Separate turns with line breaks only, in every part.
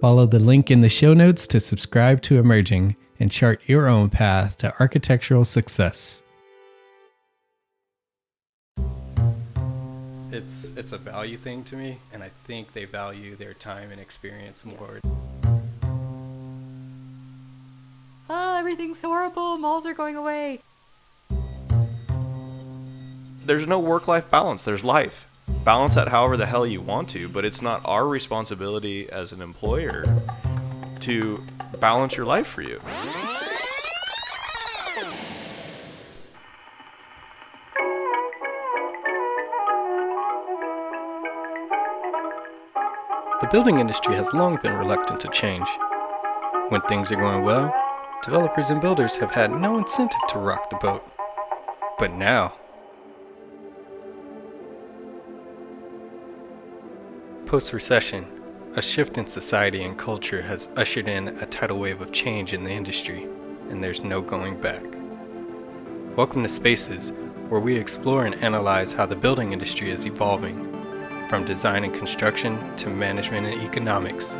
Follow the link in the show notes to subscribe to Emerging and chart your own path to architectural success. It's it's a value thing to me, and I think they value their time and experience more.
Oh, everything's horrible. Malls are going away.
there's no work life balance. There's life. Balance that however the hell you want to, but it's not our responsibility as an employer to balance your life for you.
The building industry has long been reluctant to change. When things are going well, developers and builders have had no incentive to rock the boat. But now, post recession, a shift in society and culture has ushered in a tidal wave of change in the industry, and there's no going back. Welcome to Spaces, where we explore and analyze how the building industry is evolving, from design and construction to management and economics.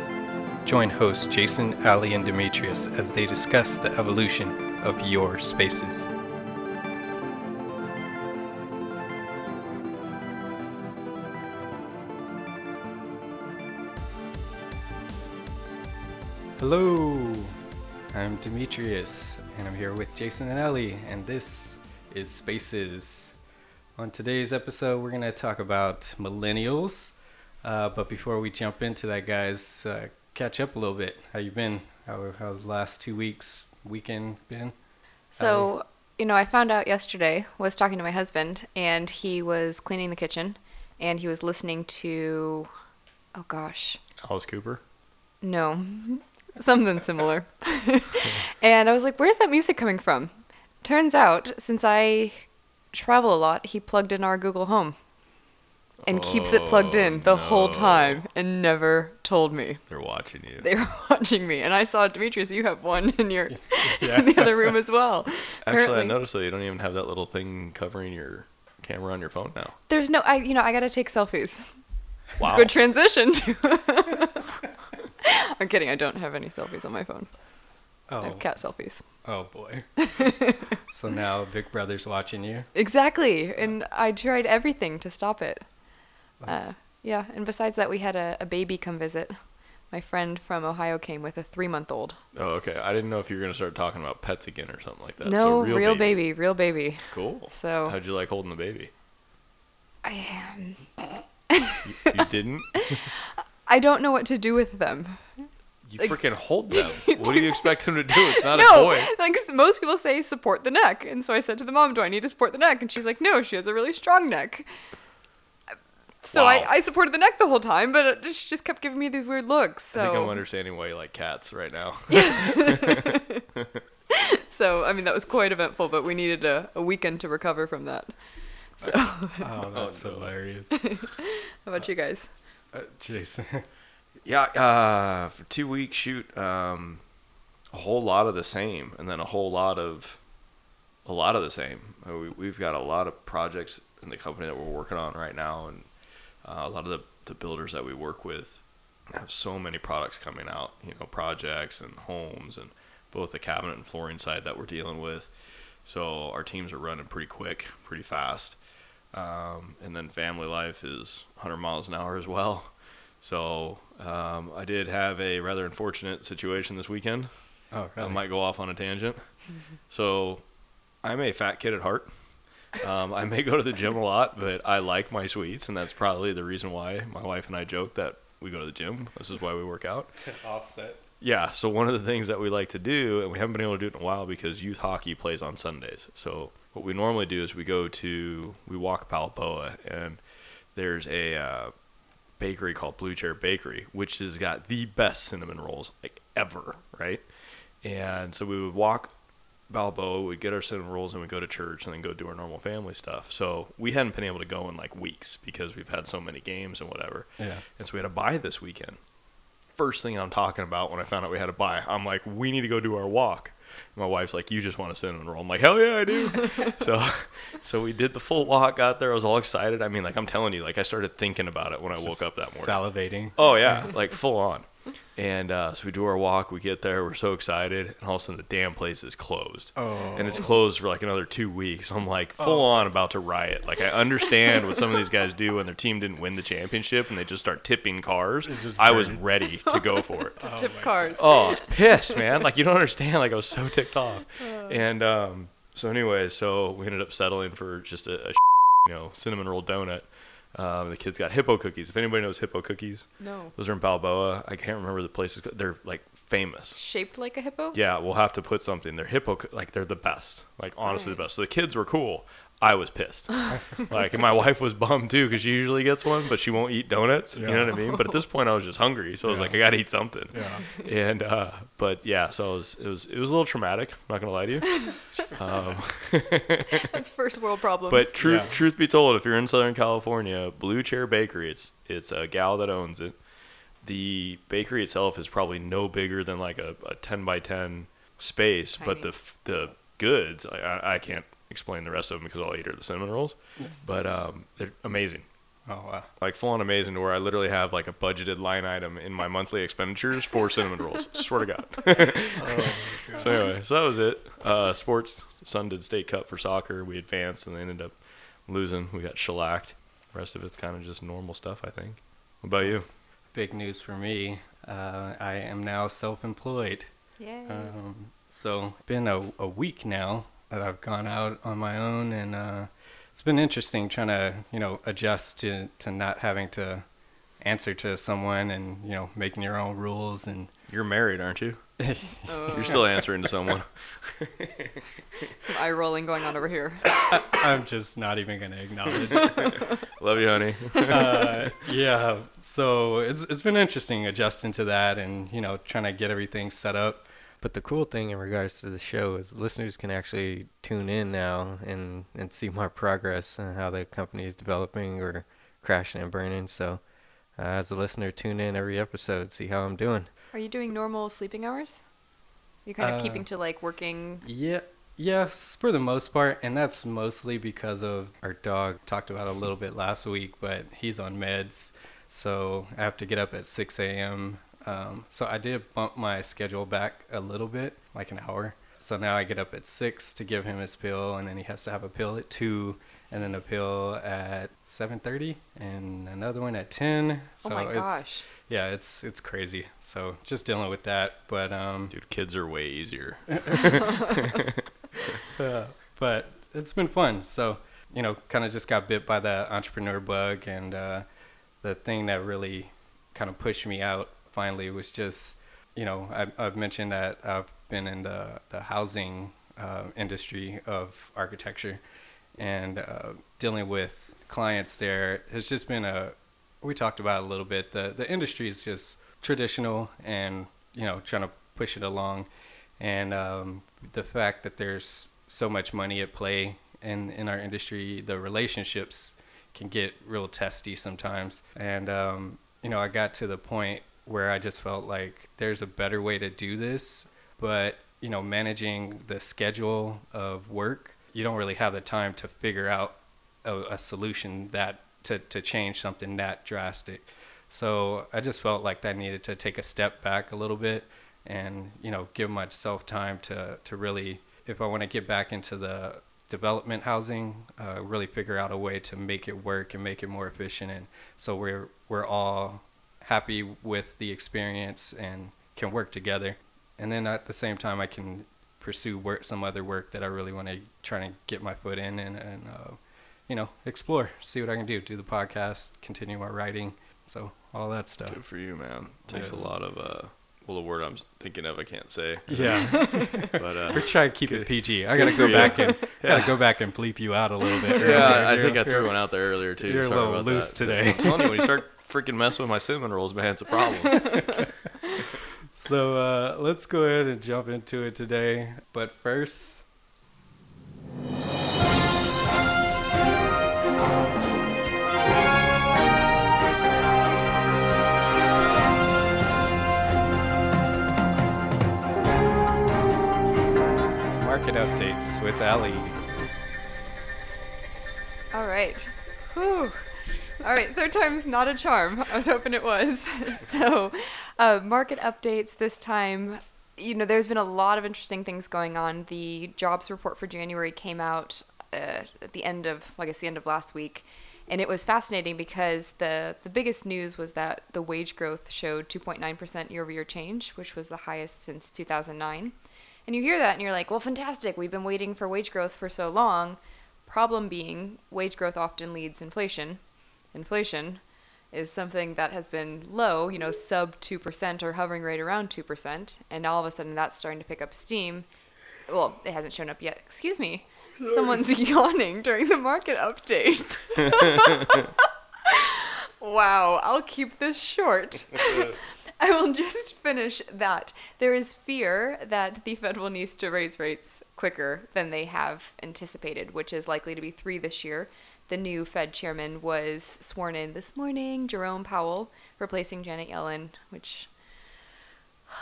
Join hosts Jason, Ali, and Demetrius as they discuss the evolution of your spaces. Hello, I'm Demetrius, and I'm here with Jason and Ellie, and this is Spaces. On today's episode, we're going to talk about millennials. Uh, but before we jump into that, guys, uh, catch up a little bit. How you been? How how's the last two weeks, weekend been?
So, you know, I found out yesterday, was talking to my husband, and he was cleaning the kitchen, and he was listening to, oh gosh,
Alice Cooper.
no, something similar. and I was like, where's that music coming from? Turns out, since I travel a lot, he plugged in our Google Home and keeps it plugged in the oh, whole time and never told me.
They're watching you.
They were watching me, and I saw Demetrius. You have one in your in the other room as well.
Actually, I noticed that you don't even have that little thing covering your camera on your phone now.
There's no, I you know, I gotta take selfies.
Wow.
Good transition to. I'm kidding. I don't have any selfies on my phone. I
Oh,
have cat selfies.
oh boy. so now Big Brother's watching you.
Exactly, and I tried everything to stop it. Uh, yeah, and besides that, we had a, a baby come visit. My friend from Ohio came with a three-month-old.
Oh, okay. I didn't know if you were gonna start talking about pets again or something like that.
no,
so
real, baby. real baby.
Cool.
So-
how'd you like holding the baby?
I um,
You didn't?
I don't know what to do with them.
You
Like-
freaking hold them. what do you expect them to do? It's not a
no,
toy.
like most people say, support the neck. And so I said to the mom, "Do I need to support the neck?" And she's like, "No, she has a really strong neck." So
Wow.
I, I supported the neck the whole time, but it- she just kept giving me these weird looks.
I think I'm understanding why you like cats right now.
so I mean that was quite eventful, but we needed a, a weekend to recover from that. So how
Oh, that's
oh,
hilarious.
How about you guys?
Uh, Jason.
Yeah, uh, for two weeks shoot, um, a whole lot of the same, and then a whole lot of a lot of the same. Uh, we, we've got a lot of projects in the company that we're working on right now, and uh, a lot of the, the builders that we work with have so many products coming out. You know, projects and homes, and both the cabinet and flooring side that we're dealing with. So our teams are running pretty quick, pretty fast. Um, and then family life is 100 miles an hour as well. So um, I did have a rather unfortunate situation this weekend.
Oh,
I might go off on a tangent. So I'm a fat kid at heart. Um, I may go to the gym a lot, but I like my sweets, and that's probably the reason why my wife and I joke that we go to the gym. This is why we work out.
to offset.
Yeah, so one of the things that we like to do, and we haven't been able to do it in a while because youth hockey plays on Sundays. So what we normally do is we go to, we walk Balboa, and there's a uh, bakery called Blue Chair Bakery, which has got the best cinnamon rolls like ever, right? And so we would walk Balboa, we'd get our cinnamon rolls, and we'd go to church, and then go do our normal family stuff. So we hadn't been able to go in like weeks because we've had so many games and whatever.
Yeah.
And so we had to buy this weekend. First thing I'm talking about when I found out we had to buy, I'm like, we need to go do our walk. My wife's like, you just want a cinnamon roll. I'm like, hell yeah, I do. so, so we did the full walk. Got there. I was all excited. I mean, like I'm telling you, like I started thinking about it when I woke up that morning.
Salivating.
Oh yeah, like full on. And uh, so we do our walk. We get there. We're so excited, and all of a sudden the damn place is closed.
Oh.
And it's closed for like another two weeks. I'm like full on about to riot. Like I understand what some of these guys do when their team didn't win the championship and they just start tipping cars. I was ready to go for it.
Tip cars.
Oh, I was pissed, man. Like you don't understand. Like I was so ticked off. And um, so anyway, so we ended up settling for just a, a you know cinnamon roll donut. Um, the kids got hippo cookies. If anybody knows hippo cookies,
No.
those are in Balboa. I can't remember the places. They're like famous.
Shaped like a hippo?
Yeah, we'll have to put something. They're hippo, like they're the best. Like honestly, the best. So the kids were cool. I was pissed. like, and my wife was bummed too because she usually gets one, but she won't eat donuts. You know what I mean? But at this point, I was just hungry, so I was
Yeah.
like, I gotta eat something.
Yeah.
And uh, but yeah, so it was it was it was a little traumatic. I'm not gonna lie to you. Um,
That's first world problems.
but truth
Yeah.
truth be told, if you're in Southern California, Blue Chair Bakery, it's it's a gal that owns it. The bakery itself is probably no bigger than like a, a 10 by 10 space, but the the goods I, I, I can't explain the rest of them because all I eat are the cinnamon rolls, but um, they're amazing.
Oh wow.
Like full on amazing to where I literally have like a budgeted line item in my monthly expenditures for cinnamon rolls. Swear to God.
Oh,
So anyway, so that was it. Uh, sports. Son did state cup for soccer. We advanced and they ended up losing. We got shellacked. The rest of it's kind of just normal stuff, I think. What about you?
Big news for me. Uh, I am now self-employed.
yeah.
Um, so been a, a week now that I've gone out on my own, and uh, it's been interesting trying to you know adjust to to not having to answer to someone and you know making your own rules and
You're married, aren't you? You're still answering to someone.
some eye rolling going on over here.
I'm just not even gonna acknowledge.
Love you, honey.
uh, yeah, so it's it's been interesting adjusting to that and you know trying to get everything set up.
But the cool thing in regards to the show is listeners can actually tune in now and, and see my progress and how the company is developing or crashing and burning. So, uh, as a listener, tune in every episode, see how I'm doing.
Are you doing normal sleeping hours? You're kind of
Uh,
keeping to like working.
Yeah, yes, for the most part, and that's mostly because of our dog. Talked about a little bit last week, but he's on meds, so I have to get up at 6 a.m. Um, so I did bump my schedule back a little bit, like an hour. So now I get up at six to give him his pill, and then he has to have a pill at two, and then a pill at 7:30, and another one at 10.
oh
So
my
it's,
gosh.
Yeah, it's it's crazy. So just dealing with that, but um,
Dude, kids are way easier.
uh, but it's been fun. So, you know, kind of just got bit by the entrepreneur bug, and uh, the thing that really kind of pushed me out finally was just, you know, I, I've mentioned that I've been in the the housing uh, industry of architecture, and uh, dealing with clients there has just been a. We talked about a little bit. The the industry is just traditional, and you know, trying to push it along, and um, the fact that there's so much money at play in in our industry, the relationships can get real testy sometimes, and um, you know, I got to the point where I just felt like there's a better way to do this, but you know, managing the schedule of work, you don't really have the time to figure out a, a solution that to, to change something that drastic. So I just felt like I needed to take a step back a little bit and, you know, give myself time to, to really, if I want to get back into the development housing, uh, really figure out a way to make it work and make it more efficient. And so we're, we're all happy with the experience and can work together. And then at the same time, I can pursue work, some other work that I really want to try to get my foot in and, and uh, you know, explore, see what I can do, do the podcast, continue my writing. So all that stuff.
Good for you, man. Takes
Yes.
a lot of uh. Well, the word I'm thinking of, I can't say.
Yeah.
But uh,
We're trying to keep it PG. I gotta go back and
Yeah.
gotta go back and bleep you out a little bit.
yeah, I think I threw one out there earlier too.
you're a
Sorry
little
about
loose
that.
today.
I'm telling you, when you start freaking messing with my cinnamon rolls, man, it's a problem.
So uh, let's go ahead and jump into it today. But first, updates with Ali.
All right. Whew. All right, third time's not a charm. I was hoping it was. so, uh, market updates this time. You know, there's been a lot of interesting things going on. The jobs report for January came out uh, at the end of, well, I guess, the end of last week, and it was fascinating because the the biggest news was that the wage growth showed 2.9% year-over-year change, which was the highest since 2009. And you hear that and you're like, well, fantastic. We've been waiting for wage growth for so long. Problem being, wage growth often leads inflation. Inflation is something that has been low, you know, sub 2% or hovering right around 2%. And all of a sudden that's starting to pick up steam. Well, it hasn't shown up yet. Excuse me. Someone's yawning during the market update. wow, I'll keep this short. I will just finish that. There is fear that the Fed will need to raise rates quicker than they have anticipated, which is likely to be three this year. The new Fed chairman was sworn in this morning, Jerome Powell, replacing Janet Yellen, which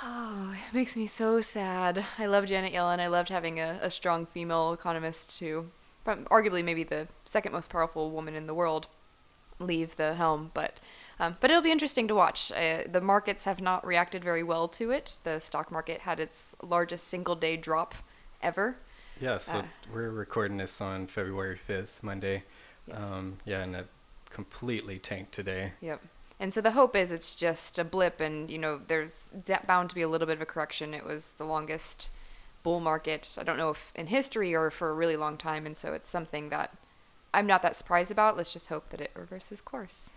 oh, it makes me so sad. I love Janet Yellen. I loved having a, a strong female economist to, from arguably maybe the second most powerful woman in the world, leave the helm. But um, but it'll be interesting to watch. Uh, the markets have not reacted very well to it. The stock market had its largest single day drop ever.
Yeah, so
Uh,
we're recording this on February 5th, Monday.
Yes.
Um, yeah, and it completely tanked today.
Yep. And so the hope is it's just a blip, and you know there's bound to be a little bit of a correction. It was the longest bull market I don't know if in history or for a really long time, and so it's something that I'm not that surprised about. Let's just hope that it reverses course.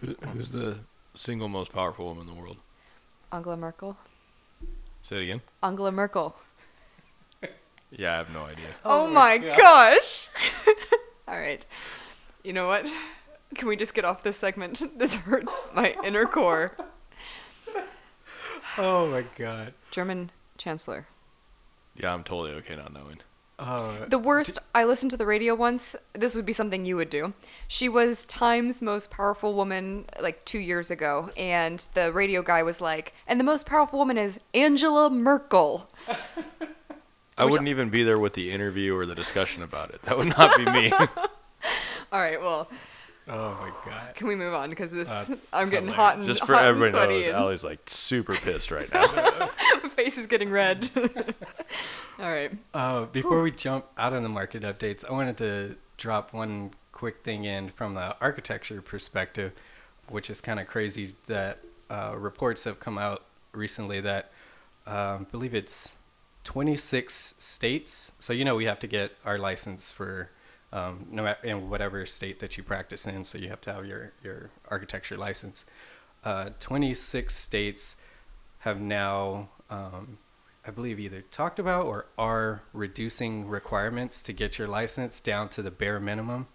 Who, who's the single most powerful woman in the world?
Angela Merkel.
Say it again.
Angela Merkel.
Yeah, I have no idea.
Oh, oh, my gosh. All right. You know what? Can we just get off this segment? This hurts my inner core.
Oh my god.
German chancellor.
Yeah, I'm totally okay not knowing.
Oh,
The worst, I listened to the radio once. This would be something you would do. She was Time's most powerful woman like two years ago, and the radio guy was like, and the most powerful woman is Angela Merkel.
I wouldn't even be there with the interview or the discussion about it. That would not be me.
All right, well,
oh my god.
can we move on? Because this,
That's
I'm getting
hilarious.
hot and
Just for
hot
everybody
and sweaty
knows,
and
Allie's like super pissed right now.
my face is getting red. All right.
Uh, before we jump out on the market updates, I wanted to drop one quick thing in from the architecture perspective, which is kind of crazy that uh, reports have come out recently that um, I believe it's 26 states. So you know we have to get our license for um, no in whatever state that you practice in. So you have to have your your architecture license. Uh, 26 states have now, um, I believe, either talked about or are reducing requirements to get your license down to the bare minimum.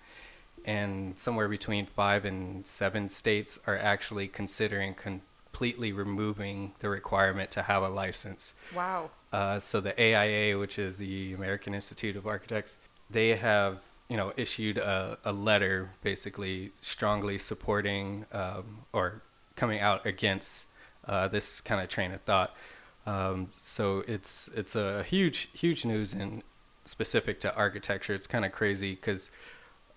and somewhere between five and seven states are actually considering completely removing the requirement to have a license.
Wow.
Uh, so the AIA, which is the American Institute of Architects, they have you know issued a, a letter basically strongly supporting um, or coming out against uh, this kind of train of thought. Um, so it's it's a huge huge news and specific to architecture. It's kind of crazy because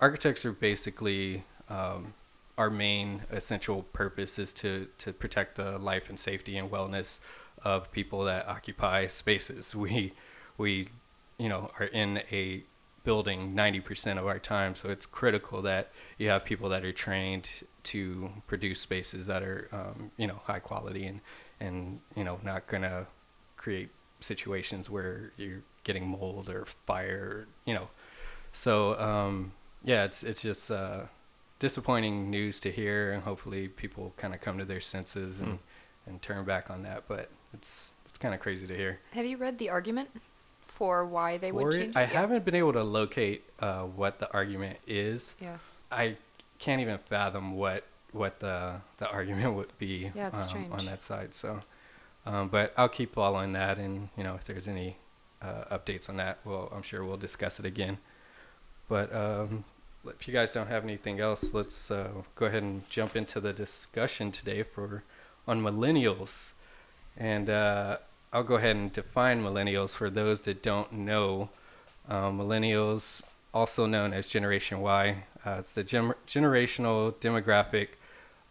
architects are basically um, our main essential purpose is to to protect the life and safety and wellness of people that occupy spaces. We we you know are in a building 90% of our time so it's critical that you have people that are trained to produce spaces that are um, you know high quality and and you know not gonna create situations where you're getting mold or fire you know so um, yeah it's it's just uh, disappointing news to hear and hopefully people kind of come to their senses and
Mm.
and turn back on that but it's it's kind of crazy to hear
Have you read the argument for why they would
For it,
change?
I?
Yeah.
haven't been able to locate uh, what the argument is.
Yeah.
I can't even fathom what what the the argument would be
Yeah,
um, on that side. So, um, but I'll keep following that, and you know if there's any uh, updates on that, well, I'm sure we'll discuss it again. But um, if you guys don't have anything else, let's uh, go ahead and jump into the discussion today for on millennials, and uh, I'll go ahead and define millennials for those that don't know. Um, millennials, also known as Generation Y, uh, it's the gem- generational demographic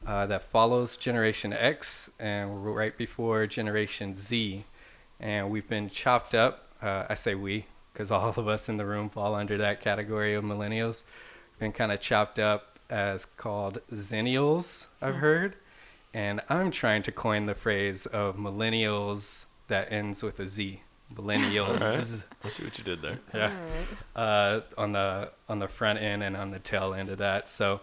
uh, that follows Generation X and we're right before Generation Z. And we've been chopped up. Uh, I say we because all of us in the room fall under that category of millennials. Been kind of chopped up as called zennials, I've heard. And I'm trying to coin the phrase of millennials that ends with a Z. Millennials.
All right. I see what you did there.
Yeah. Uh, on the on the front end and on the tail end of that. So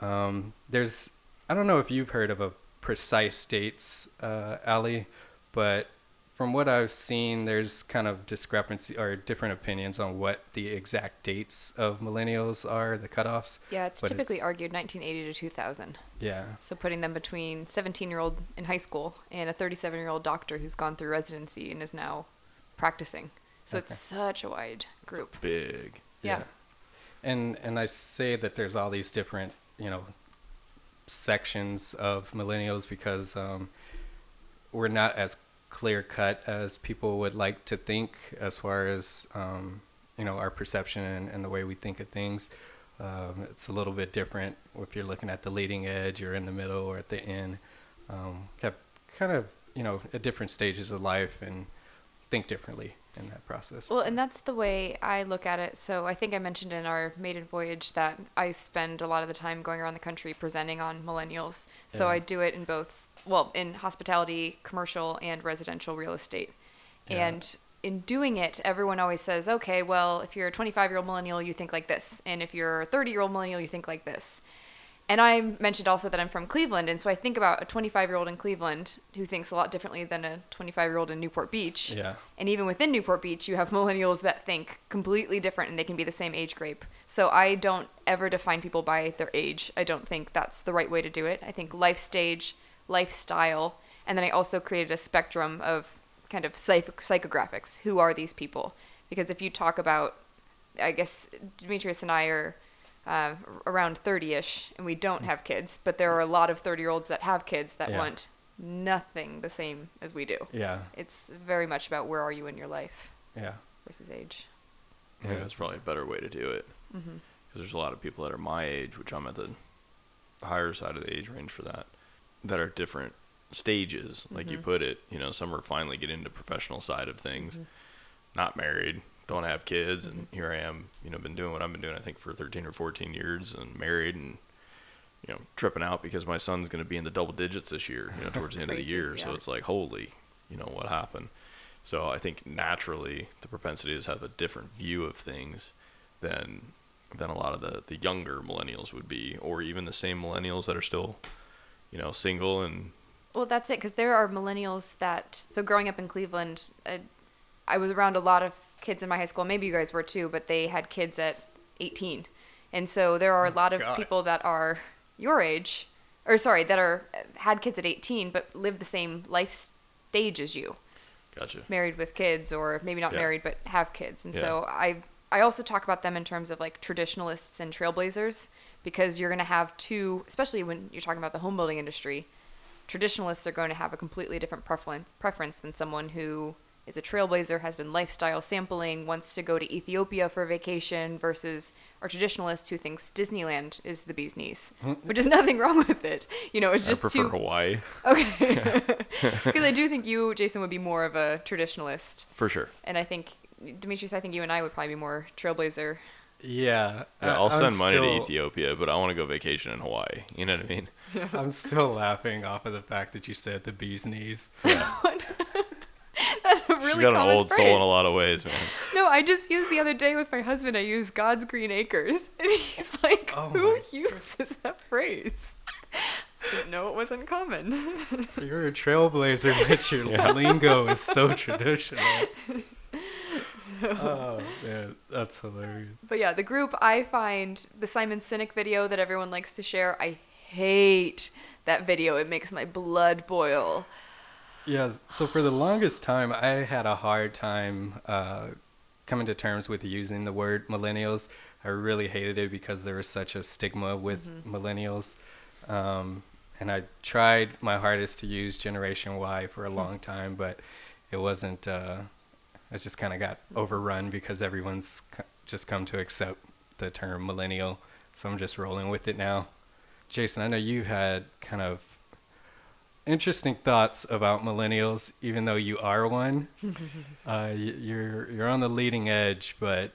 um, there's I don't know if you've heard of a precise dates, uh, Ali, but from what I've seen, there's kind of discrepancy or different opinions on what the exact dates of millennials are, the cutoffs.
Yeah, it's
but
typically
it's-
argued 1980 to 2000.
Yeah.
So putting them between 17 year old in high school and a 37 year old doctor who's gone through residency and is now practicing. So
Okay.
it's such a wide group.
Big.
Yeah.
And and I say that there's all these different, you know, sections of millennials because um, we're not as clear cut as people would like to think as far as um, you know our perception and, and the way we think of things. Um, it's a little bit different if you're looking at the leading edge or in the middle or at the end. Um, have kind of you know at different stages of life and think differently in that process.
Well, and that's the way I look at it. So I think I mentioned in our maiden voyage that I spend a lot of the time going around the country presenting on millennials. So
Yeah.
I do it in both, well, in hospitality, commercial, and residential real estate.
Yeah.
And in doing it, everyone always says, okay, well, if you're a 25 year old millennial, you think like this. And if you're a 30 year old millennial, you think like this. And I mentioned also that I'm from Cleveland, and so I think about a 25 year old in Cleveland who thinks a lot differently than a 25 year old in Newport Beach.
Yeah.
And even within Newport Beach, you have millennials that think completely different and they can be the same age group. So I don't ever define people by their age. I don't think that's the right way to do it. I think life stage, lifestyle, and then I also created a spectrum of kind of psych- psychographics. Who are these people? Because if you talk about, I guess Demetrius and I are uh, around 30 ish and we don't have kids, but there are a lot of 30 year olds that have kids that
Yeah.
want nothing the same as we do.
Yeah.
It's very much about where are you in your life
Yeah.
versus age.
Yeah, that's probably a better way to do it. Because
Mhm.
there's a lot of people that are my age, which I'm at the higher side of the age range for that, that are different stages, like you
Mhm.
put it. You know, some are finally getting into professional side of things,
Mhm.
not married, don't have kids, and here I am. You know, been doing what I've been doing. I think for 13 or 14 years, and married, and you know, tripping out because my son's going to be in the double digits this year. You know, towards the end of the
crazy,
year. So it's like, holy, you know, what happened? So I think naturally the propensity is have a different view of things than than a lot of the, the younger millennials would be, or even the same millennials that are still, you know, single and
Well, that's it, because there are millennials that. So growing up in Cleveland, uh, I was around a lot of kids in my high school. Maybe you guys were too, but they had kids at 18, And so there are a oh lot of
God.
people that are your age, or sorry, that are had kids at 18 but live the same life stage as you
Gotcha.
married with kids or maybe not
Yeah.
married but have kids and
Yeah.
so i i also talk about them in terms of like traditionalists and trailblazers because you're going to have two especially when you're talking about the home building industry traditionalists are going to have a completely different preference preference than someone who is a trailblazer has been lifestyle sampling wants to go to ethiopia for vacation versus a traditionalist who thinks disneyland is the bee's knees hmm. which is nothing wrong with it you know it's just
I
just
prefer
two
Hawaii
okay because i do think you jason would be more of a traditionalist
for sure.
and I think Demetrius, I think you and I would probably be more trailblazer.
Yeah.
Yeah,
I-
I'll
I'm
send money
still-
to Ethiopia, but I want to go vacation in Hawaii. You know what I mean?
I'm still laughing off of the fact that you said the bee's knees.
That's a really
She's got an old
phrase.
soul in a lot of ways, man.
No, I just used the other day with my husband. I used God's green acres, and he's like,
Oh
"Who uses that phrase?" Didn't know it wasn't common.
You're a trailblazer, but your lingo is so traditional. Oh man, that's hilarious.
but yeah, the group I find the Simon Sinek video that everyone likes to share. I hate that video. It makes my blood boil.
Yeah, so for the longest time, I had a hard time uh, coming to terms with using the word millennials. I really hated it because there was such a stigma with millennials. Um, and I tried my hardest to use Generation Y for a long time, but it wasn't, uh, it just kind of got overrun because everyone's c- just come to accept the term millennial. So I'm just rolling with it now. Jason, I know you had kind of interesting thoughts about millennials, even though you are one. uh, you're you're on the leading edge, but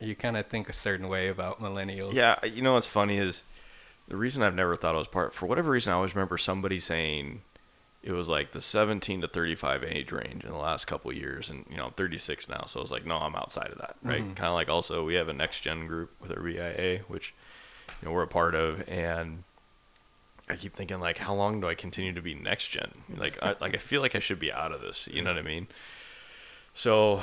you kind of think a certain way about millennials.
Yeah, you know what's funny is the reason I've never thought it was part. For whatever reason, I always remember somebody saying it was like the 17 to 35 age range in the last couple of years, and you know I'm 36 now, so I was like, no, I'm outside of that, right?
Mhm.
Kind of like also we have a next gen group with our BIA, which you know we're a part of, and I keep thinking like, how long do I continue to be next gen? Like, I, like I feel like I should be out of this. You know what I mean? So,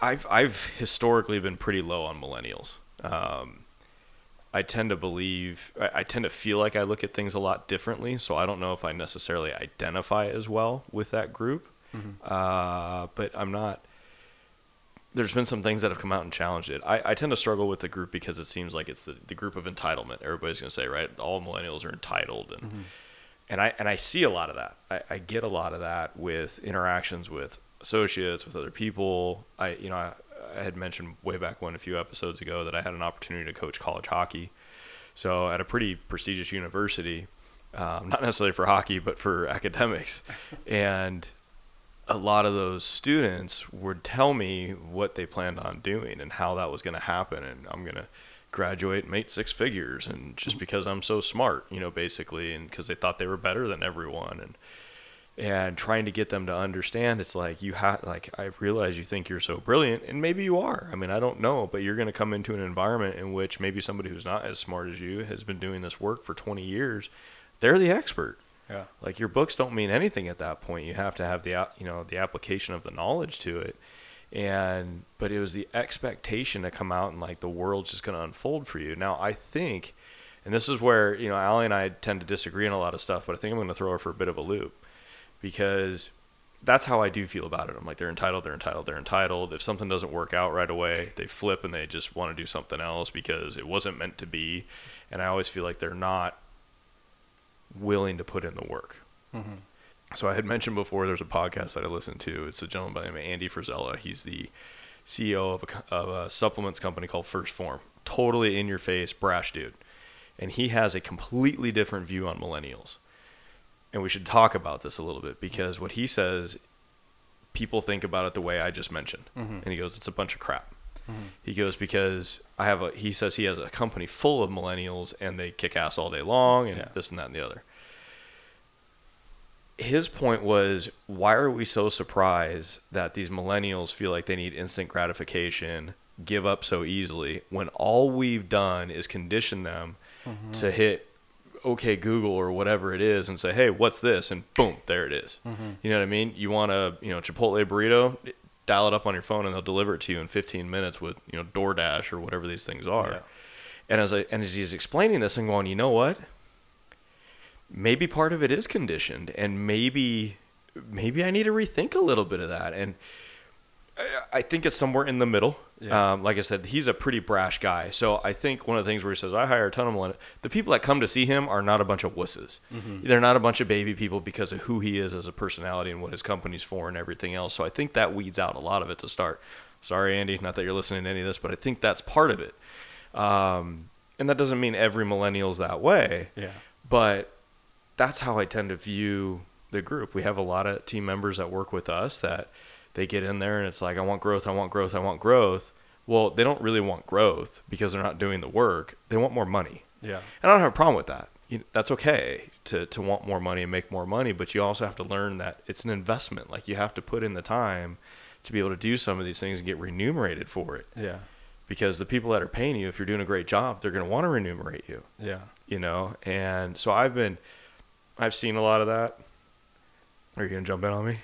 I've I've historically been pretty low on millennials. Um, I tend to believe I, I tend to feel like I look at things a lot differently. So I don't know if I necessarily identify as well with that group. Uh, but I'm not. There's been some things that have come out and challenged it. I, I tend to struggle with the group because it seems like it's the, the group of entitlement. Everybody's gonna say, right? All millennials are entitled, and and I and I see a lot of that. I, I get a lot of that with interactions with associates, with other people. I you know I, I had mentioned way back when a few episodes ago that I had an opportunity to coach college hockey. So at a pretty prestigious university, um, not necessarily for hockey, but for academics, and a lot of those students would tell me what they planned on doing and how that was going to happen and i'm going to graduate and make six figures and just because i'm so smart you know basically and because they thought they were better than everyone and and trying to get them to understand it's like you have like i realize you think you're so brilliant and maybe you are. I mean i don't know but you're going to come into an environment in which maybe somebody who's not as smart as you has been doing this work for 20 years they're the expert
Yeah.
like your books don't mean anything at that point. You have to have the you know the application of the knowledge to it. And but it was the expectation to come out and like the world's just going to unfold for you. Now i think and this is where you know Allie and i tend to disagree on a lot of stuff but i think i'm going to throw her for a bit of a loop because that's how i do feel about it. I'm like they're entitled they're entitled they're entitled. If something doesn't work out right away they flip and they just want to do something else because it wasn't meant to be. And i always feel like they're not willing to put in the work
Mhm.
so I had mentioned before there's a podcast that I listen to. It's a gentleman by the name of Andy Frisella. He's the CEO of a, of a supplements company called 1st Phorm. Totally in your face, brash dude. And he has a completely different view on millennials. And we should talk about this a little bit because what he says, people think about it the way I just mentioned.
Mhm.
And he goes, it's a bunch of crap.
Mhm.
He goes because I have a. He says he has a company full of millennials and they kick ass all day long and
Yeah.
this and that and the other. His point was, why are we so surprised that these millennials feel like they need instant gratification, give up so easily, when all we've done is condition them to hit okay Google or whatever it is and say, hey, what's this? And boom, there it is. You know what I mean? You want a you know Chipotle burrito? Dial it up on your phone and they'll deliver it to you in 15 minutes with you know DoorDash or whatever these things are. And as I and as he's explaining this, I'm going, you know what? Maybe part of it is conditioned, and maybe maybe I need to rethink a little bit of that. And I- I think it's somewhere in the middle.
Yeah.
Um, like I said, he's a pretty brash guy. So I think one of the things where he says, I hire a ton of millennials. The people that come to see him are not a bunch of wusses. They're not a bunch of baby people because of who he is as a personality and what his company's for and everything else. So I think that weeds out a lot of it to start. Sorry, Andy, not that you're listening to any of this, but I think that's part of it. Um, and that doesn't mean every millennial's that way
Yeah.
but that's how I tend to view the group. We have a lot of team members that work with us that they get in there and it's like, I want growth, I want growth, I want growth. Well, they don't really want growth because they're not doing the work. They want more money.
Yeah.
And I don't have a problem with that. You, that's okay to, to want more money and make more money, but you also have to learn that it's an investment. Like you have to put in the time to be able to do some of these things and get remunerated for it.
Yeah.
Because the people that are paying you, if you're doing a great job, they're going to want to remunerate you
Yeah.
you know and so i've been i've seen a lot of that are you gonna jump in on me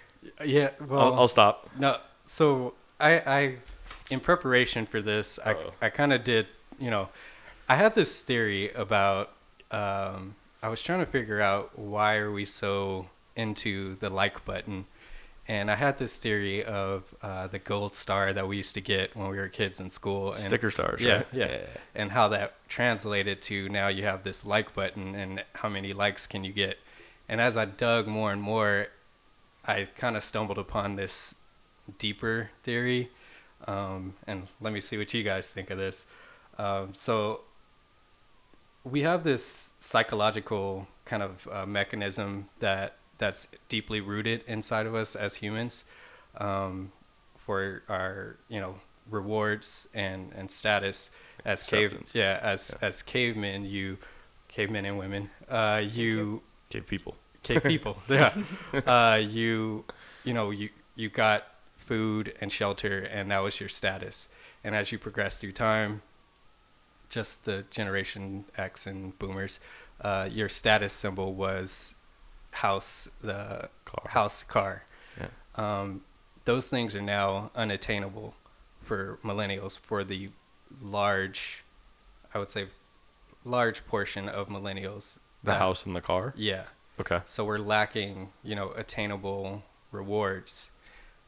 Yeah. Well,
I'll, I'll stop
No, so I, I, in preparation for this, I,
Uh-oh.
I kind of did, you know, I had this theory about, um, I was trying to figure out why are we so into the like button, and I had this theory of uh, the gold star that we used to get when we were kids in school. And,
sticker stars
yeah,
right
yeah, and how that translated to now you have this like button and how many likes can you get. And as I dug more and more, I kind of stumbled upon this deeper theory. Um, and let me see what you guys think of this. Um, so we have this psychological kind of uh, mechanism that that's deeply rooted inside of us as humans um, for our you know rewards and and status as cave yeah as as cavemen you cavemen and women uh, you
okay people
cave people. Yeah. Uh, you you know you you got food and shelter and that was your status. And as you progress through time just the generation x and boomers uh, your status symbol was house the
Car.
house car.
Yeah.
um, those things are now unattainable for millennials for the large i would say large portion of millennials
the
that-
house and the car?
Yeah
okay.
So we're lacking, you know, attainable rewards.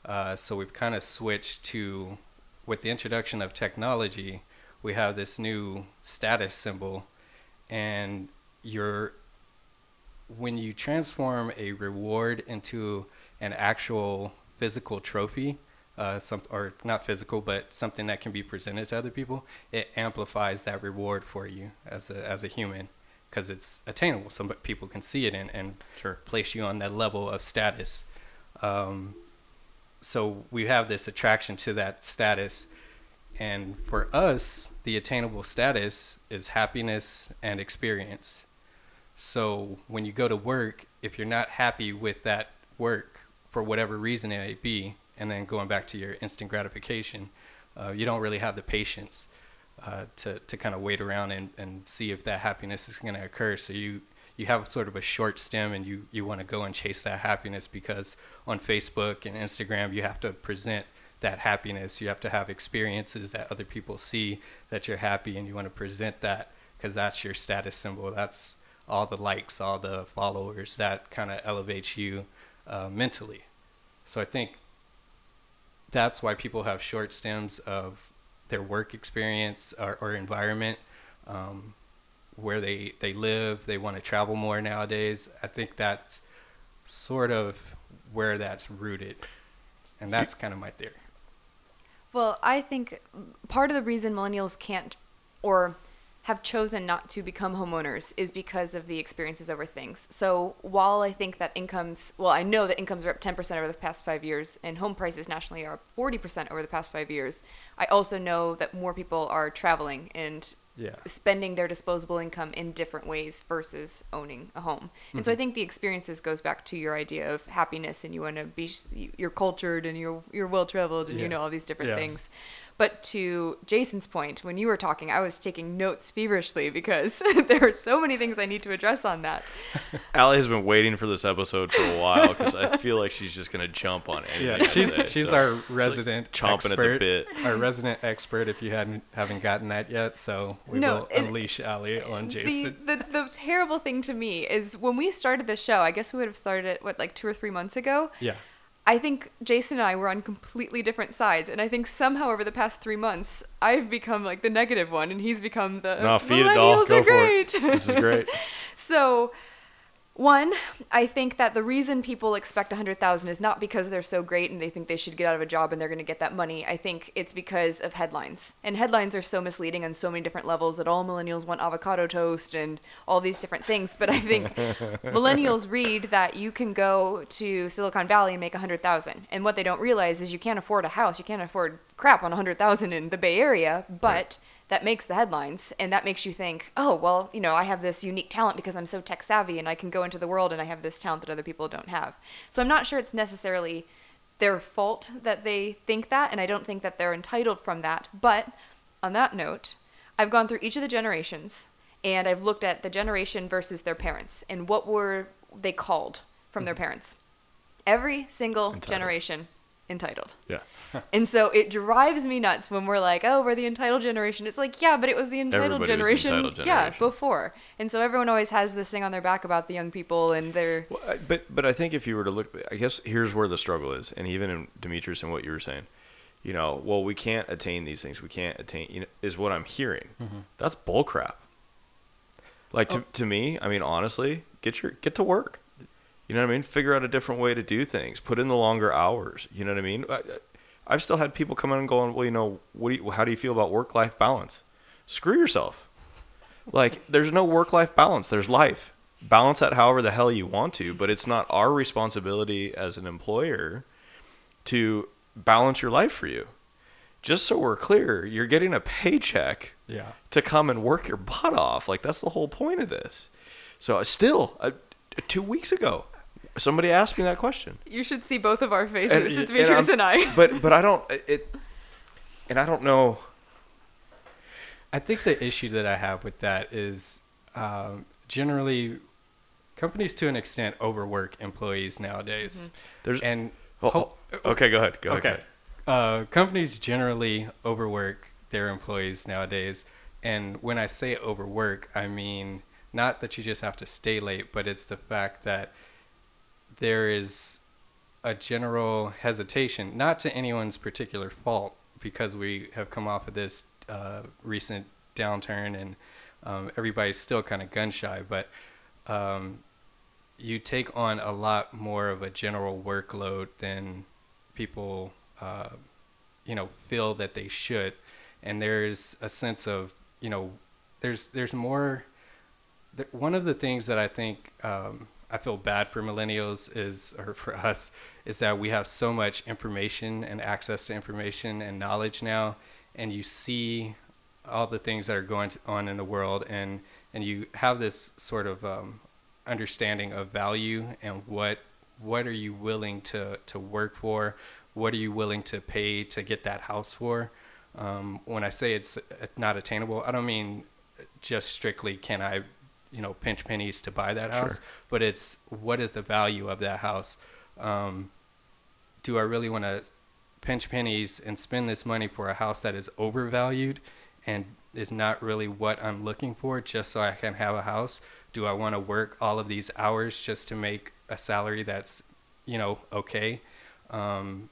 Uh, so we've kind of switched to, with the introduction of technology, we have this new status symbol, and you're, when you transform a reward into an actual physical trophy, uh, some or not physical, but something that can be presented to other people, it amplifies that reward for you as a as a human because it's attainable. Some people can see it and, and
Sure.
place you on that level of status. Um, so we have this attraction to that status, and for us, the attainable status is happiness and experience. So when you go to work, if you're not happy with that work for whatever reason it may be, and then going back to your instant gratification, uh, you don't really have the patience uh, to to kind of wait around and, and see if that happiness is going to occur. So you you have sort of a short stem, and you you want to go and chase that happiness because on Facebook and Instagram you have to present that happiness. You have to have experiences that other people see that you're happy, and you want to present that because that's your status symbol. That's all the likes, all the followers. That kind of elevates you uh, mentally. So I think that's why people have short stems of their work experience or, or environment, um, where they, they live. They want to travel more nowadays. I think that's sort of where that's rooted. And that's kind of my theory.
Well, I think part of the reason millennials can't or have chosen not to become homeowners is because of the experiences over things. So while I think that incomes, well, I know that incomes are up 10% over the past five years and home prices nationally are up 40% over the past five years, I also know that more people are traveling and
Yeah.
spending their disposable income in different ways versus owning a home. And so I mm-hmm. think the experiences goes back to your idea of happiness and you want to be you're cultured and you're you're well traveled and you know all these different
Yeah.
things. But to Jason's point, when you were talking, I was taking notes feverishly because there are so many things I need to address on that.
Allie has been waiting for this episode for a while because I feel like she's just gonna jump on anything.
Yeah, she's
say,
she's
so
our
she's, like,
resident
chomping
expert,
at the bit.
Our resident expert. If you hadn't haven't gotten that yet, so we
No,
will unleash Ali on Jason.
The, the the terrible thing to me is when we started the show. I guess we would have started it what like two or three months ago.
yeah,
I think Jason and I were on completely different sides, and I think somehow over the past three months, I've become like the negative one, and he's become the
No, feed it,
millennials
Go
are
for
great.
it. This is great.
so, one, I think that the reason people expect a hundred thousand is not because they're so great and they think they should get out of a job and they're going to get that money. I think it's because of headlines, and headlines are so misleading on so many different levels that all millennials want avocado toast and all these different things. But I think millennials read that you can go to Silicon Valley and make a hundred thousand, and what they don't realize is you can't afford a house, you can't afford crap on a hundred thousand in the Bay Area, but that makes the headlines and that makes you think oh well you know i have this unique talent because i'm so tech savvy and i can go into the world and i have this talent that other people don't have. So i'm not sure it's necessarily their fault that they think that and i don't think that they're entitled from that. But on that note i've gone through each of the generations and i've looked at the generation versus their parents and what were they called from their mm-hmm. parents. Every single
Entitled.
generation entitled.
Yeah.
and so it drives me nuts when we're like, oh, we're the entitled generation. It's like, yeah, but it was the entitled
Everybody was the
generation, yeah, before. And so everyone always has this thing on their back about the young people and their
Well, I- but but I think if you were to look, I guess here's where the struggle is, and even in Demetrius and what you were saying, you know, well, we can't attain these things. We can't attain. You know, is what I'm hearing. Mm-hmm. That's bullcrap. Like to oh. to me, I mean, honestly, get your get to work. You know what I mean? Figure out a different way to do things. Put in the longer hours. You know what I mean? I've still had people come in and going, well, you know, what do you, how do you feel about work life balance? Screw yourself. Like, there's no work life balance. There's life. Balance that however the hell you want to, but it's not our responsibility as an employer to balance your life for you. Just so we're clear, you're getting a paycheck
yeah.
to come and work your butt off. Like that's the whole point of this. So uh, still, uh, two weeks ago, somebody asked me that question.
you should see both of our faces.
And-
it's
and
Demetrius and, I.
But but I don't it, and I don't know.
I think the issue that I have with that is um, generally companies to an extent overwork employees nowadays.
There's
And
oh,
ho-
oh, okay. Go ahead. Go ahead. go
okay.
ahead.
Uh, companies generally overwork their employees nowadays. And when I say overwork, I mean not that you just have to stay late, but it's the fact that there is a general hesitation, not to anyone's particular fault, because we have come off of this uh, recent downturn and um, everybody's still kind of gun shy, but um, you take on a lot more of a general workload than people, uh, you know, feel that they should, and there's a sense of, you know, there's there's more. th- One of the things that I think um, I feel bad for millennials is, or for us, is that we have so much information and access to information and knowledge now, and you see all the things that are going on in the world, and and you have this sort of um, understanding of value and what what are you willing to to work for, what are you willing to pay to get that house for. Um, when I say it's not attainable, I don't mean just strictly can I, you know, pinch pennies to buy that house, but it's what is the value of that house. Um, do I really want to pinch pennies and spend this money for a house that is overvalued and is not really what I'm looking for just so I can have a house? Do I want to work all of these hours just to make a salary that's, you know, okay? Um,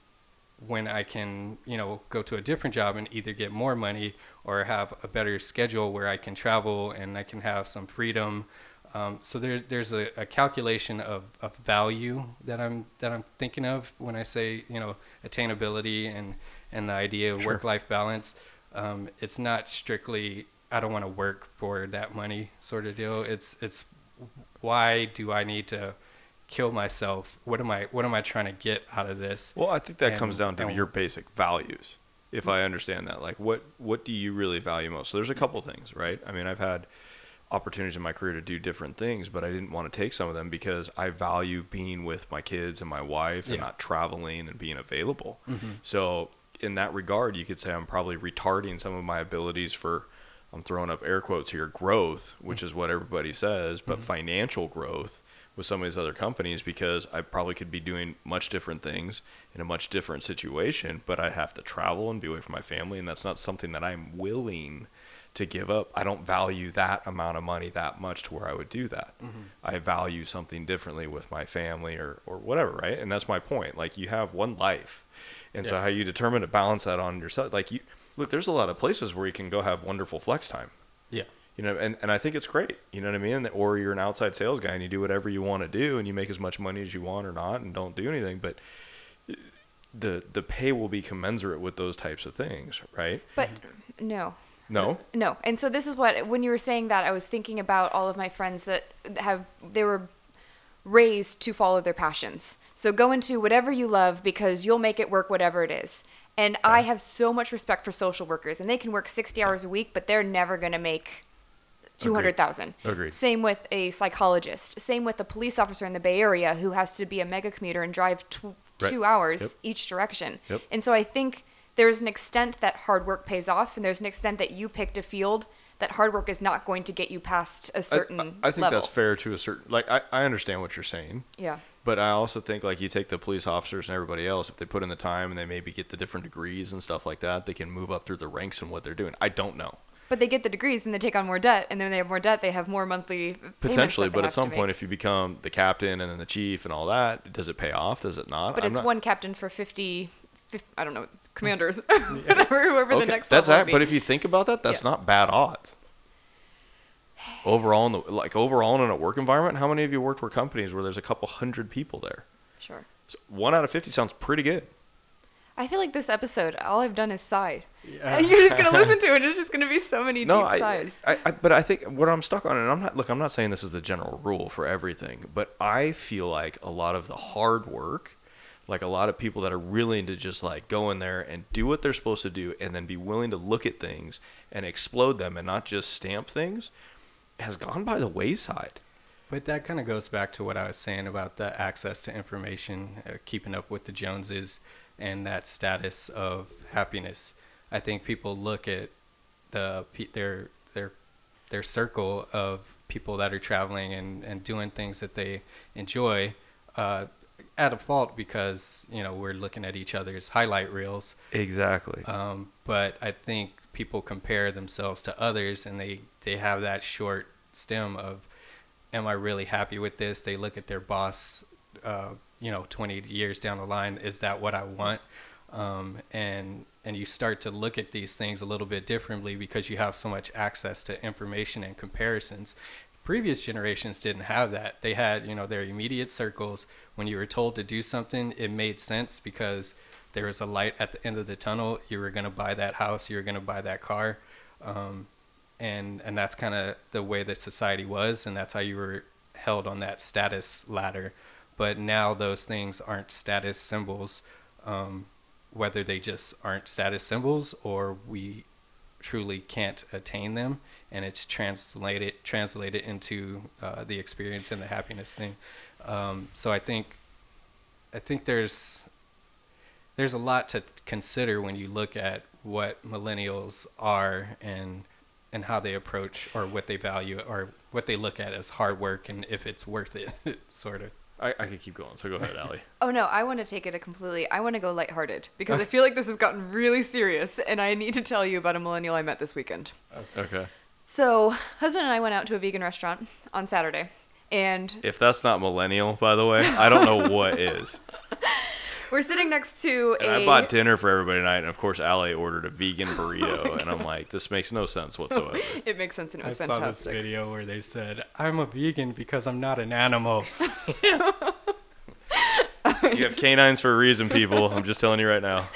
when I can, you know, go to a different job and either get more money or have a better schedule where I can travel and I can have some freedom. Um, so there, there's a, a calculation of, of value that I'm that I'm thinking of when I say you know attainability and and the idea of
Sure.
work-life balance. Um, it's not strictly I don't want to work for that money sort of deal. It's it's why do I need to kill myself? What am I what am I trying to get out of this?
Well, I think that
And-
comes down to
and-
your basic values. If I understand that, like what what do you really value most? So there's a couple things, right? I mean, I've had opportunities in my career to do different things, but I didn't want to take some of them because I value being with my kids and my wife and
Yeah.
not traveling and being available.
Mhm.
So in that regard, you could say I'm probably retarding some of my abilities for. I'm throwing up air quotes here, growth, which is what everybody says, but financial growth with some of these other companies because I probably could be doing much different things in a much different situation, but I have to travel and be away from my family, and that's not something that I'm willing to give up. I don't value that amount of money that much to where I would do that. Mm-hmm. I value something differently with my family or, or whatever, right? And that's my point. Like you have one life. And so how you determine to balance that on yourself, like you look, there's a lot of places where you can go have wonderful flex time
Yeah.
You know and, and i think it's great you know what i mean or you're an outside sales guy and you do whatever you want to do and you make as much money as you want or not and don't do anything but uh, the the pay will be commensurate with those types of things right
But no.
no
No. And so this is what when you were saying that I was thinking about all of my friends that have they were raised to follow their passions. So go into whatever you love because you'll make it work whatever it is. And I have so much respect for social workers and they can work 60 hours a week but they're never going to make 200,000.
Agreed.
Same with a psychologist. Same with a police officer in the Bay Area who has to be a mega commuter and drive tw-
Right.
2 hours
Yep.
each direction.
Yep.
And so I think there's an extent that hard work pays off, and there's an extent that you picked a field that hard work is not going to get you past a certain
I, I think
level.
that's fair to a certain like I, I understand what you're saying
Yeah.
but i also think like you take the police officers and everybody else if they put in the time and they maybe get the different degrees and stuff like that they can move up through the ranks in what they're doing i don't know
But they get the degrees, and they take on more debt, and then they have more debt. They have more monthly
potentially but at some point if you become the captain and then the chief and all that does it pay off does it not
but
I'm
it's
not-
one captain for 50, 50 I don't know, commanders, whatever, whoever the next
that's
level
that.
would be.
But if you think about that, that's
Yeah.
not bad odds. Overall, in the like overall in a work environment, how many of you worked for companies where there's a couple hundred people there?
sure.
So one out of fifty sounds pretty good.
I feel like this episode, all I've done is sigh. And you're just gonna listen to it. and It's just gonna be so many
No,
deep
I,
sighs.
I, I, but I think what I'm stuck on, and I'm not look, I'm not saying this is the general rule for everything, but I feel like a lot of the hard work, like a lot of people that are willing to just like go in there and do what they're supposed to do, and then be willing to look at things and explode them, and not just stamp things, has gone by the wayside.
But that kind of goes back to what I was saying about the access to information, uh, keeping up with the Joneses, and that status of happiness. I think people look at the their their their circle of people that are traveling and, and doing things that they enjoy uh, at a fault because you know we're looking at each other's highlight reels
Exactly.
um, but I think people compare themselves to others, and they they have that short stem of, "Am I really happy with this?" They look at their boss, uh, you know, 20 years down the line. Is that what I want? Um, and and you start to look at these things a little bit differently because you have so much access to information and comparisons. Previous generations didn't have that. They had, you know, their immediate circles. When you were told to do something, it made sense because there was a light at the end of the tunnel. You were going to buy that house. You were going to buy that car, um, and and that's kind of the way that society was, and that's how you were held on that status ladder. But now those things aren't status symbols, um, whether they just aren't status symbols or we truly can't attain them, and it's translated translated into uh, the experience and the happiness thing. Um, so I think I think there's there's a lot to consider when you look at what millennials are and and how they approach or what they value or what they look at as hard work and if it's worth it sort of
I, I could keep going, so go ahead, Allie.
Oh no, I want to take it a completely. I want to go lighthearted because I feel like this has gotten really serious, and I need to tell you about a millennial I met this weekend.
Okay.
So, husband and I went out to a vegan restaurant on Saturday, and
If that's not millennial, by the way, I don't know what is.
we're sitting next to
And
a.
I bought dinner for everybody tonight, and of course, Allie ordered a vegan oh burrito, and I'm like, this makes no sense whatsoever.
it makes sense, and it was fantastic.
I saw this video where they said I'm a vegan because I'm not an animal
You have canines for a reason, people. I'm just telling you right now.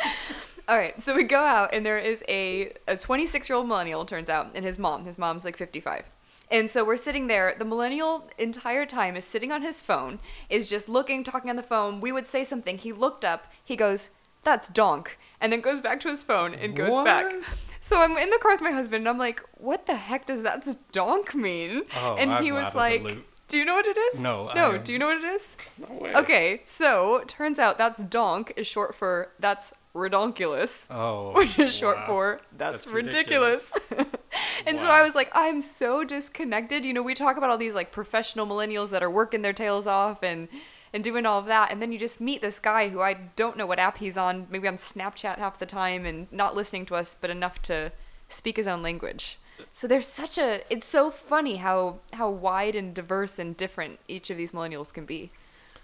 All right, so we go out, and there is a a 26 year old millennial, turns out, and his mom. His mom's like 55. And so we're sitting there. The millennial entire time is sitting on his phone, is just looking, talking on the phone. We would say something. He looked up. He goes, "That's donk," and then goes back to his phone and goes back. So I'm in the car with my husband, and I'm like, "What the heck does that donk mean?"
Oh,
and he
I'm
was
of the
like, "Do you know what it is?"
No,
No.
I-
Do you know what it is?
No way.
Okay, so turns out that's donk is short for that's redonkulous,
Oh,
which is short
wow.
for that's,
That's
ridiculous. and so I was like, I'm so disconnected. You know, we talk about all these like professional millennials that are working their tails off and and doing all of that, and then you just meet this guy who I don't know what app he's on, maybe on Snapchat half the time, and not listening to us, but enough to speak his own language. So there's such a it's so funny how how wide and diverse and different each of these millennials can be.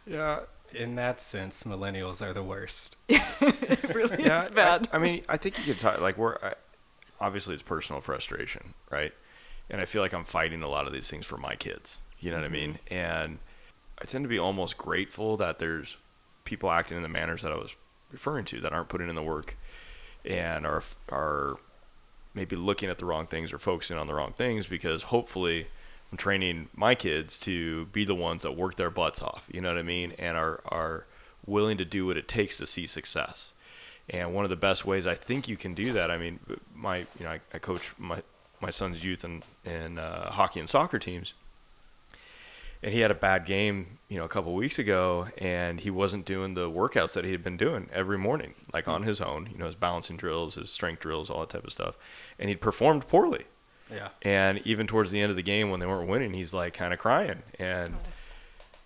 Yeah. In that sense, millennials are the worst.
It really
yeah,
is bad.
I, I mean, I think you could talk like we're I, obviously it's personal frustration, right? And I feel like I'm fighting a lot of these things for my kids. You know what I mm-hmm. mean? And I tend to be almost grateful that there's people acting in the manners that I was referring to that aren't putting in the work and are are maybe looking at the wrong things or focusing on the wrong things because hopefully I'm training my kids to be the ones that work their butts off, you know what I mean, and are are willing to do what it takes to see success. And one of the best ways I think you can do that, I mean, my you know I, I coach my my son's youth and and uh, hockey and soccer teams, and he had a bad game, you know, a couple weeks ago, and he wasn't doing the workouts that he had been doing every morning, like on his own, you know, his balancing drills, his strength drills, all that type of stuff, and he'd performed poorly.
Yeah.
And even towards the end of the game when they weren't winning, he's like kind of crying. And,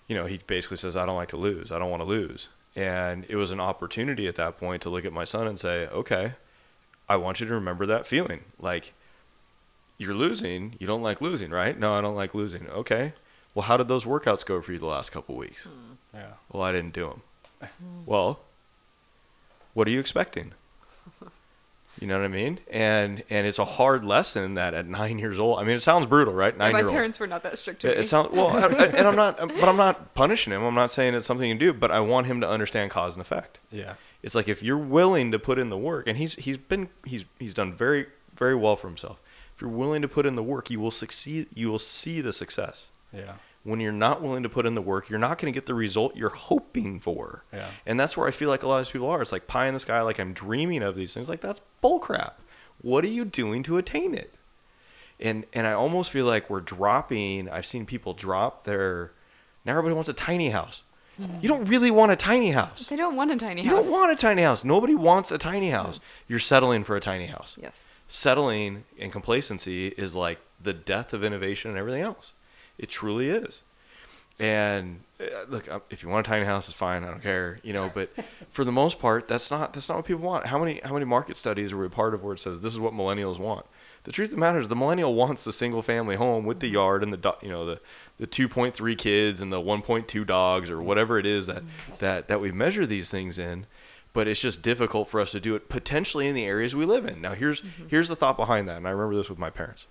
you know, he basically says, I don't like to lose. I don't want to lose. And it was an opportunity at that point to look at my son and say, okay, I want you to remember that feeling. Like, you're losing. You don't like losing, right? No, I don't like losing. Okay. Well, how did those workouts go for you the last couple weeks? Hmm.
Yeah.
Well, I didn't do them. well, what are you expecting? You know what I mean? And and it's a hard lesson that at nine years old. I mean, it sounds brutal, right?
And
Nine
my
year old.
parents were not that strict to
It,
me.
it sounds well, I, I- and I'm not, but I'm not punishing him. I'm not saying it's something you do, but I want him to understand cause and effect.
Yeah.
It's like if you're willing to put in the work, and he's he's been he's he's done very very well for himself. If you're willing to put in the work, you will succeed. You will see the success.
Yeah.
When you're not willing to put in the work, you're not going to get the result you're hoping for.
Yeah.
And that's where I feel like a lot of these people are. It's like pie in the sky, like I'm dreaming of these things. Like that's bullcrap. What are you doing to attain it? And and I almost feel like we're dropping. I've seen people drop their. Now everybody wants a tiny house. You don't really want a tiny house.
They don't want a tiny house.
You don't want a tiny house. Nobody wants a tiny house. Mm-hmm. You're settling for a tiny house.
Yes.
Settling and complacency is like the death of innovation and everything else. It truly is. And uh, look, uh, if you want a tiny house, it's fine. I don't care, you know. But for the most part, that's not that's not what people want. How many how many market studies are we a part of where it says this is what millennials want? The truth of the matter is, the millennial wants the single family home with the yard and the you know the the 2.3 kids and the 1.2 dogs or whatever it is that that that we measure these things in. But it's just difficult for us to do it potentially in the areas we live in. Now here's here's the thought behind that, and I remember this with my parents.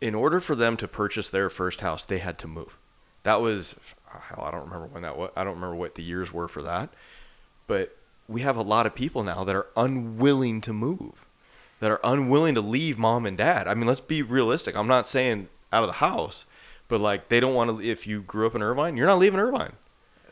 In order for them to purchase their first house, they had to move. That was hell. I don't remember when that was. I don't remember what the years were for that. But we have a lot of people now that are unwilling to move, that are unwilling to leave mom and dad. I mean, let's be realistic. I'm not saying out of the house, but like they don't want to. If you grew up in Irvine, you're not leaving Irvine.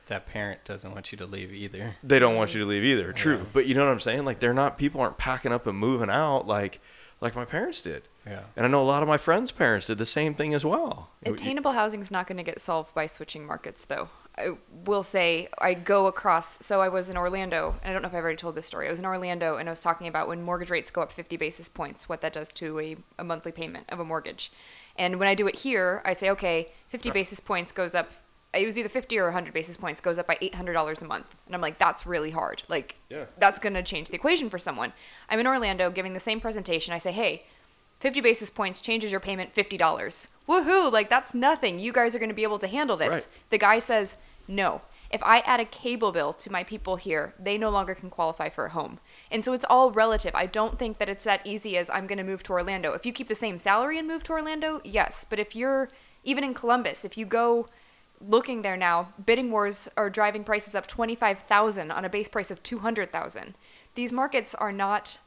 That parent doesn't want you to leave either.
They don't want you to leave either. True,
Yeah.
but you know what I'm saying? Like they're not. People aren't packing up and moving out like like my parents did.
Yeah.
And I know a lot of my friends' parents did the same thing as well.
Attainable housing is not going to get solved by switching markets, though. I will say I go across. So I was in Orlando, and I don't know if I've already told this story. I was in Orlando, and I was talking about when mortgage rates go up 50 basis points, what that does to a, a monthly payment of a mortgage. And when I do it here, I say, okay, 50 basis points goes up. It was either 50 or 100 basis points goes up by $800 a month. And I'm like, that's really hard. Like,
Yeah.
that's going to change the equation for someone. I'm in Orlando giving the same presentation. I say, hey, 50 basis points changes your payment $50. Woohoo! Like, that's nothing. You guys are going to be able to handle this.
Right.
The guy says, no. If I add a cable bill to my people here, they no longer can qualify for a home. And so it's all relative. I don't think that it's that easy as I'm going to move to Orlando. If you keep the same salary and move to Orlando, yes. But if you're, even in Columbus, if you go looking there now, bidding wars are driving prices up 25,000 on a base price of 200,000. These markets are not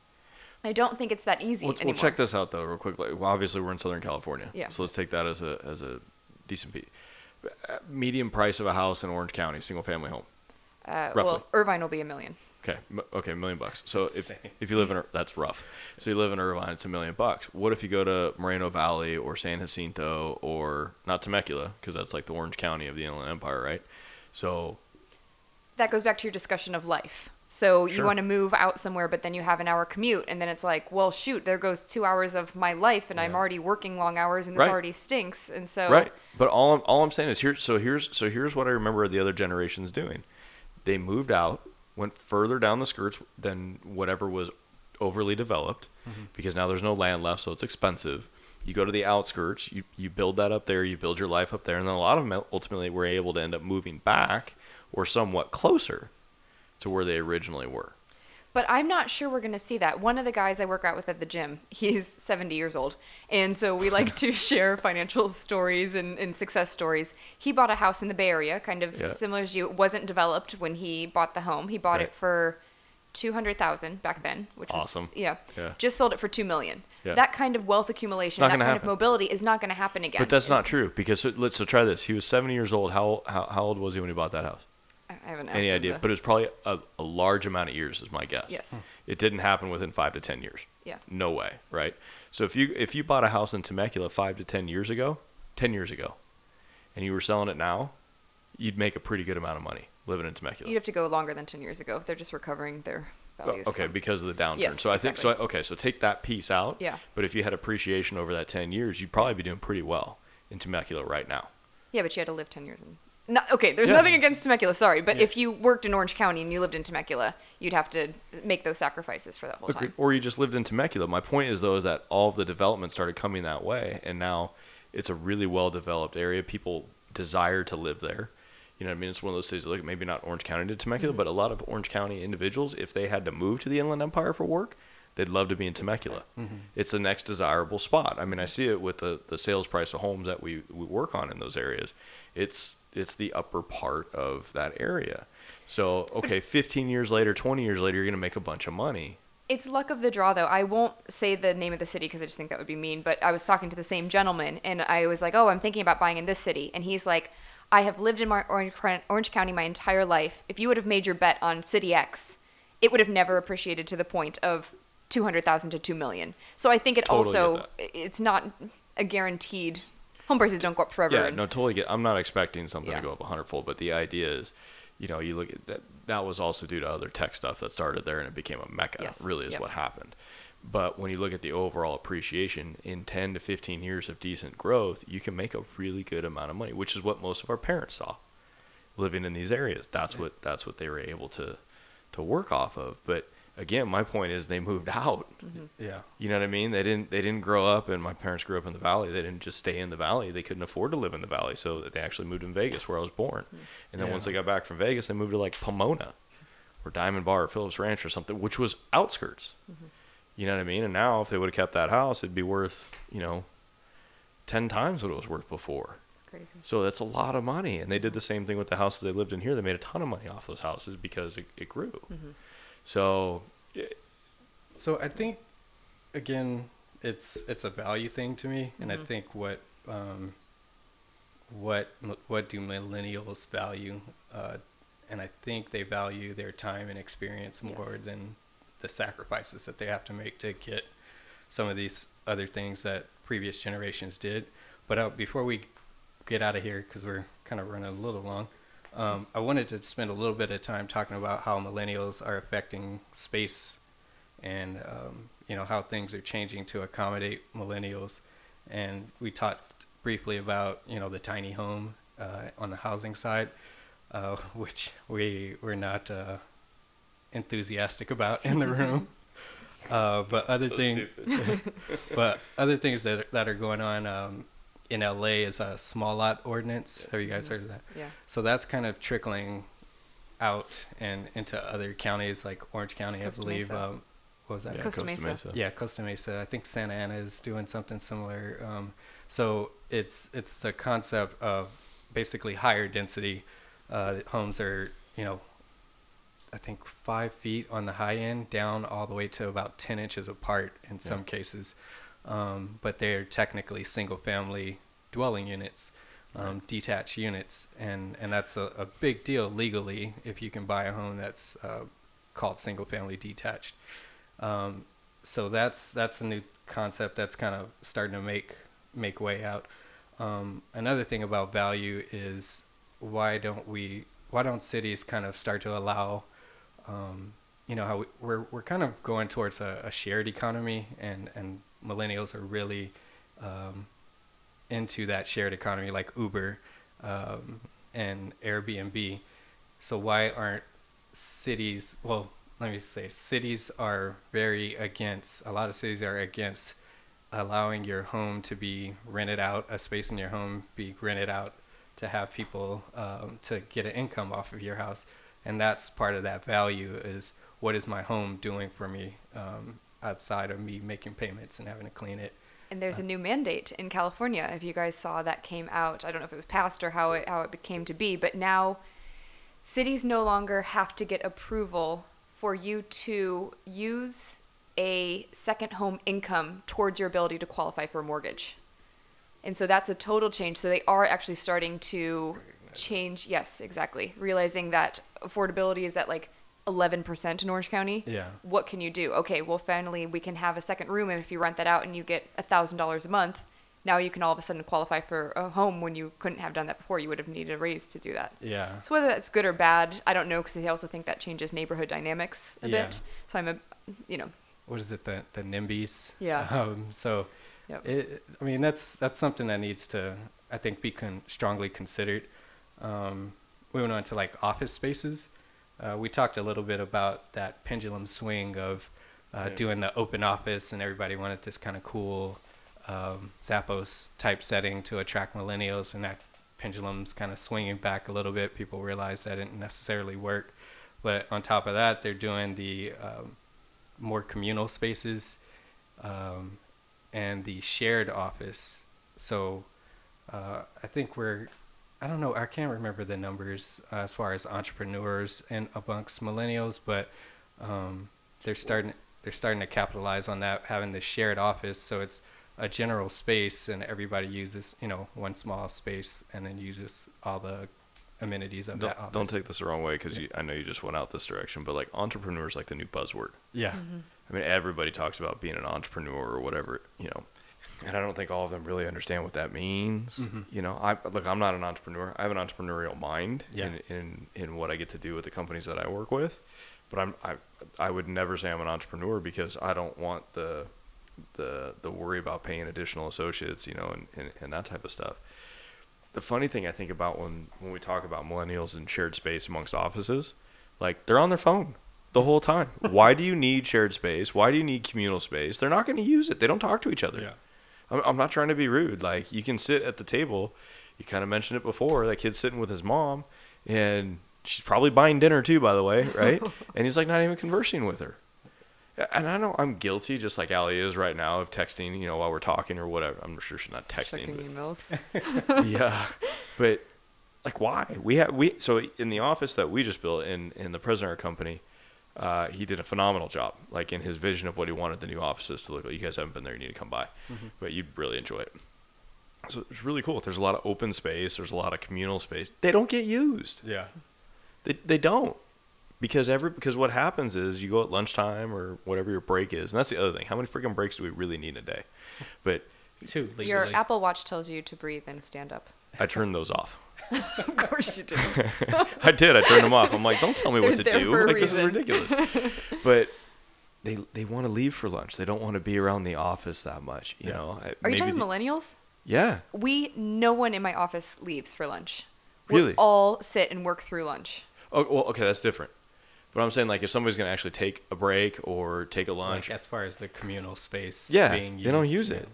I don't think it's that easy
We'll, we'll check this out though, real quickly. Well, obviously, we're in Southern California,
Yeah.
So let's take that as a as a decent beat. Uh, Median price of a house in Orange County, single family home.
Uh,
roughly.
well, Irvine will be a million.
Okay, okay, a million bucks. So if if you live in Ir- that's rough. So you live in Irvine, it's a million bucks. What if you go to Moreno Valley or San Jacinto or not Temecula because that's like the Orange County of the Inland Empire, right? So
That goes back to your discussion of life. So you
Sure.
want to move out somewhere, but then you have an hour commute, and then it's like, well, shoot, there goes two hours of my life, and I'm already working long hours, and this
Right.
already stinks. And so,
Right. But all I'm, all I'm saying is here. So here's so here's what I remember the other generations doing. They moved out, went further down the skirts than whatever was overly developed, mm-hmm. because now there's no land left, so it's expensive. You go to the outskirts, you you build that up there, you build your life up there, and then a lot of them ultimately were able to end up moving back or somewhat closer to where they originally were.
But I'm not sure we're going to see that. One of the guys I work out with at the gym, he's 70 years old. And so we like to share financial stories and, and success stories. He bought a house in the Bay Area, kind of
Yeah.
similar as you. It wasn't developed when he bought the home. He bought
Right.
it for 200,000 back then, which was
Awesome.
Yeah.
Yeah.
Just sold it for 2 million.
Yeah.
That kind of wealth accumulation, that kind of mobility is not going to happen again.
But that's not true because so, let's so try this. He was 70 years old. How how, how old was he when he bought that house?
I I haven't asked
Any idea?
the-
But it was probably a, a large amount of years, is my guess.
Yes. Hmm.
It didn't happen within five to ten years.
Yeah.
No way, right? So if you if you bought a house in Temecula five to ten years ago, ten years ago, and you were selling it now, you'd make a pretty good amount of money living in Temecula.
You'd have to go longer than 10 years ago. They're just recovering their
Oh,
values.
okay,
from-
because of the downturn.
Yes,
so I think so.
exactly.
Okay, so take that piece out.
Yeah.
But if you had appreciation over that ten years, you'd probably be doing pretty well in Temecula right now.
Yeah, but you had to live 10 years in. No, okay, there's
Yeah.
nothing against Temecula, sorry. But
Yeah.
if you worked in Orange County and you lived in Temecula, you'd have to make those sacrifices for that whole
Agreed.
time.
Or you just lived in Temecula. My point is though is that all of the development started coming that way, and now it's a really well developed area. People desire to live there. You know what I mean? It's one of those cities. Look, maybe not Orange County to Temecula, mm-hmm. but a lot of Orange County individuals, if they had to move to the Inland Empire for work, they'd love to be in Temecula. Mm-hmm. It's the next desirable spot. I mean, I see it with the, the sales price of homes that we, we work on in those areas. It's it's the upper part of that area. So okay, 15 years later, 20 years later, you're going to make a bunch of money.
It's luck of the draw, though. I won't say the name of the city because I just think that would be mean. But I was talking to the same gentleman, and I was like, "Oh, I'm thinking about buying in this city," and he's like, "I have lived in my Orange, Orange County my entire life. If you would have made your bet on City X, it would have never appreciated to the point of two hundred thousand to two million. So I think it
Totally
also it's not a guaranteed. Home prices don't go up forever.
Yeah,
and-
no, totally get. I'm not expecting something
Yeah.
to go up a hundredfold, but the idea is, you know, you look at that. That was also due to other tech stuff that started there, and it became a mecca.
Yes,
Really, is
yep.
what happened. But when you look at the overall appreciation in 10 to 15 years of decent growth, you can make a really good amount of money, which is what most of our parents saw living in these areas. That's what that's what they were able to to work off of. But again, my point is they moved out. Mm-hmm.
Yeah.
You know what I mean? They didn't they didn't grow up and my parents grew up in the valley. They didn't just stay in the valley. They couldn't afford to live in the valley, so they actually moved in Vegas where I was born. Mm-hmm. And then once they got back from Vegas, they moved to like Pomona or Diamond Bar or Phillips Ranch or something, which was outskirts. Mm-hmm. You know what I mean? And now if they would have kept that house, it'd be worth, you know, 10 times what it was worth before.
Crazy.
So that's a lot of money. And they did the same thing with the house that they lived in here. They made a ton of money off those houses because it, it grew. So
So I think, again, it's it's a value thing to me, and I think what um, what what do millennials value, uh, and I think they value their time and experience more
Yes.
than the sacrifices that they have to make to get some of these other things that previous generations did. But uh, before we get out of here, because we're kind of running a little long, um, I wanted to spend a little bit of time talking about how millennials are affecting space and um, you know how things are changing to accommodate millennials. And we talked briefly about you know the tiny home uh, on the housing side, uh, which we we're not uh, enthusiastic about in the room. Uh, but other
So
things, but other things that that are going on um, in LA is a small lot ordinance. Have you guys heard of that?
Yeah.
So that's kind of trickling out and into other counties like Orange County,
Costa
I believe.
Mesa.
Um, what was that?
yeah,
Costa Mesa.
Yeah, Costa Mesa. I think Santa Ana is doing something similar. Um, so it's it's the concept of basically higher density uh, homes are you know I think five feet on the high end, down all the way to about ten inches apart in some cases. Um, but they're technically single family dwelling units, um, detached units, and and that's a, a big deal legally if you can buy a home that's uh, called single family detached. Um, so that's that's a new concept that's kind of starting to make make way out. Um, another thing about value is why don't we why don't cities kind of start to allow um, you know how we, we're we're kind of going towards a, a shared economy, and and millennials are really um, into that shared economy, like Uber um, and Airbnb. So why aren't cities? Well, let me say, cities are very against. A lot of cities are against allowing your home to be rented out, a space in your home be rented out to have people um, to get an income off of your house, and that's part of that value is what is my home doing for me um, outside of me making payments and having to clean it.
And there's a uh, new mandate in California. If you guys saw that came out, I don't know if it was passed or how it how it came to be, but now cities no longer have to get approval for you to use a second home income towards your ability to qualify for a mortgage. And so that's a total change. So they are actually starting to change. Yes, exactly. Realizing that affordability is at like 11% in Orange County.
Yeah.
What can you do? Okay, well, finally, we can have a second room. And if you rent that out and you get $1,000 a month, now you can all of a sudden qualify for a home when you couldn't have done that before. You would have needed a raise to do that.
Yeah.
So whether that's good or bad, I don't know because I also think that changes neighborhood dynamics a
Yeah.
bit. So I'm a, you know,
what is it the the NIMBYs?
Yeah.
Um, so,
Yep.
it, I mean that's that's something that needs to I think be con- strongly considered. Um, we went on to like office spaces. Uh, we talked a little bit about that pendulum swing of uh,
Yeah.
doing the open office, and everybody wanted this kind of cool um, Zappos type setting to attract millennials. When that pendulum's kind of swinging back a little bit, people realized that didn't necessarily work. But on top of that, they're doing the um, more communal spaces um, and the shared office. So uh, I think we're, I don't know, I can't remember the numbers uh, as far as entrepreneurs and amongst millennials, but um, they're starting they're starting to capitalize on that, having the shared office. So it's a general space, and everybody uses you know one small space, and then uses all the amenities of
Don't,
that office.
don't take this the wrong way because I know you just went out this direction, but like entrepreneurs, like the new buzzword.
yeah.
I mean, everybody talks about being an entrepreneur or whatever, you know. And I don't think all of them really understand what that means.
Mhm.
You know, I look, I'm not an entrepreneur. I have an entrepreneurial mind
Yeah.
in, in in what I get to do with the companies that I work with. But I'm I I would never say I'm an entrepreneur because I don't want the the the worry about paying additional associates, you know, and, and, and that type of stuff. The funny thing I think about when when we talk about millennials and shared space amongst offices, like they're on their phone the whole time. Why do you need shared space? Why do you need communal space? They're not going to use it. They don't talk to each other.
Yeah.
I'm, I'm not trying to be rude. Like you can sit at the table. You kind of mentioned it before. That kid's sitting with his mom, and she's probably buying dinner too, by the way, right? and he's like not even conversing with her. And I know I'm guilty, just like Allie is right now, of texting, you know, while we're talking or whatever. I'm sure she's not texting,
checking
but
emails.
yeah, but like why we have we so in the office that we just built in in the Frisella company, uh, he did a phenomenal job. Like in his vision of what he wanted the new offices to look like. You guys haven't been there, you need to come by, but you'd really enjoy it. So it's really cool. There's a lot of open space. There's a lot of communal space. They don't get used.
Yeah.
They they don't because every because what happens is you go at lunchtime or whatever your break is, and that's the other thing. How many freaking breaks do we really need a day? But
Two.
Your. Apple Watch tells you to breathe and stand up.
I turned those off.
of course you do.
I did. I turned them off. I'm like, don't tell me what to
They're there
do.
for a
Like this is ridiculous. but they they want to leave for lunch. They don't want to be around the office that much. You
Yeah.
know. I-
Are you talking
the-
millennials?
Yeah.
We no one in my office leaves for lunch. We
Really?
all sit and work through lunch.
Oh well. Okay, that's different. But I'm saying like if somebody's gonna actually take a break or take a lunch,
like as far as the communal space
yeah,
being used,
they don't use it.